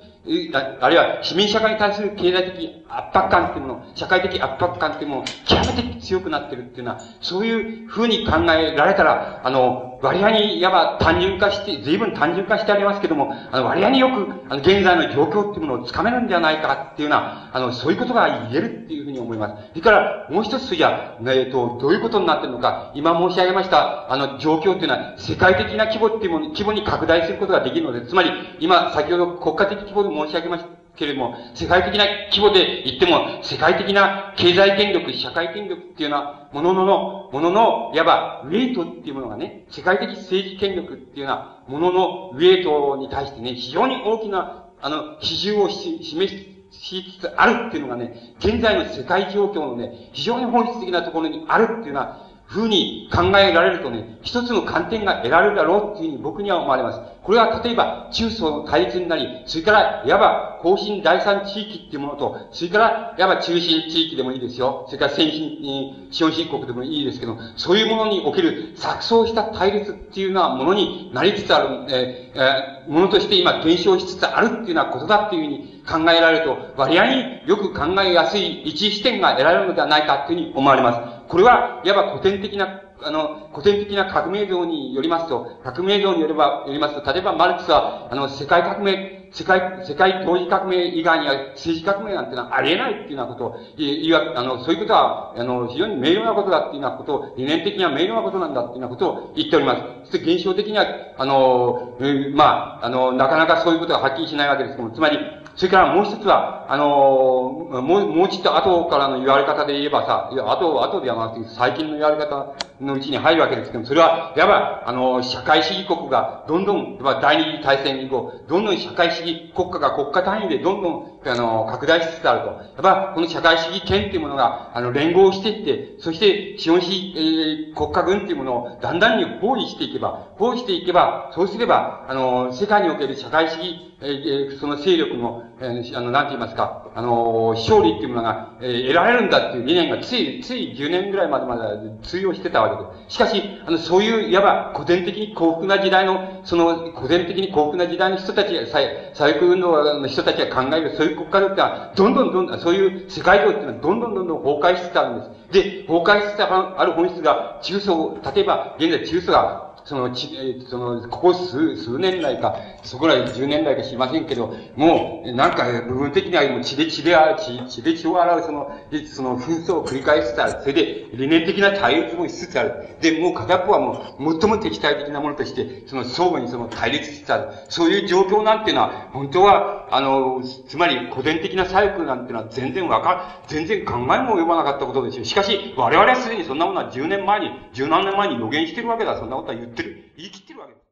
あるいは市民社会に対する経済的圧迫感っていうもの、社会的圧迫感っていうもの、極めて強くなってるっていうのは、そういうふうに考えられたら、あの、割合に、いわば単純化して、随分単純化してありますけども、あの、割合によく、あの、現在の状況っていうものをつかめるんじゃないかっていうような、あの、そういうことが言えるっていうふうに思います。それから、もう一つじゃ、えっ、と、どういうことになってるのか、今申し上げました、あの、状況っていうのは、世界的な規模っていうもの、規模に拡大することができるので、つまり、今、先ほど国家的規模で申し上げました、けれども、世界的な規模で言っても、世界的な経済権力、社会権力っていうようなものの、ものの、いわば、ウェイトっていうものがね、世界的政治権力っていうようなもののウェイトに対してね、非常に大きな、あの、比重を示しつつあるっていうのがね、現在の世界状況のね、非常に本質的なところにあるっていうのは、ふうに考えられるとね、一つの観点が得られるだろうっていうふうに僕には思われます。これは例えば中層の対立になり、それからいわば後進第三地域っていうものと、それからいわば中心地域でもいいですよ。それから先進、資本主義国でもいいですけど、そういうものにおける錯綜した対立っていうようなものになりつつある、えーえー、ものとして今減少しつつあるっていうようなことだっていうふうに考えられると、割合によく考えやすい一視点が得られるのではないかというふうに思われます。これは、いわば古典的な、あの、古典的な革命像によりますと、革命像によれば、よりますと、例えばマルクスは、あの、世界革命、世界、世界同時革命以外には政治革命なんてのはありえないっていうようなことを、いわ、あの、そういうことは、あの、非常に明瞭なことだっていうようなことを、理念的には明瞭なことなんだっていうようなことを言っております。そして現象的には、あの、まあ、あの、なかなかそういうことがはっきりしないわけですけども、つまり、それからもう一つは、あの、もう、もうちょっと後からの言われ方で言えばさ、いや、後、後ではなくて、最近の言われ方のうちに入るわけですけども、それは、いわば、あの、社会主義国が、どんどん、第二次大戦以降、どんどん社会主義国家が国家単位でどんどん、あの、拡大しつつあると。やっぱ、この社会主義権っていうものが、あの、連合していって、そして、資本主義、えー、国家軍っていうものを、だんだんに包囲していけば、包囲していけば、そうすれば、あの、世界における社会主義、えー、その勢力の、えー、あの、なんて言いますか、あの、勝利っていうものが、えー、得られるんだっていう理念がつい、つい10年ぐらいまでまだ通用してたわけです。しかし、あの、そういう、いわば古典的に幸福な時代の、その、古典的に幸福な時代の人たちが、左翼運動の人たちが考える、そういう国家力が、どんどんどんどん、そういう世界情っていうのは、どんどんどんどん崩壊しつつあるんです。で、崩壊しつつある本質が、中層、例えば、現在中層がその、ち、その、ここ数、数年来か、そこら10年来か知りませんけど、もう、なんか、部分的にはもう血で血で、血血で血を洗う、その、その紛争を繰り返しつつある。それで、理念的な対立もしつつある。で、もう片っぽはもう、最も敵対的なものとして、その相互にその対立しつつある。そういう状況なんていうのは、本当は、あの、つまり古典的なサイクルなんていうのは全然わか、全然考えも及ばなかったことですよ。しかし、我々はすでにそんなものは10年前に、十何年前に予言してるわけだ。そんなことは言ってってる、言い切ってるわけです。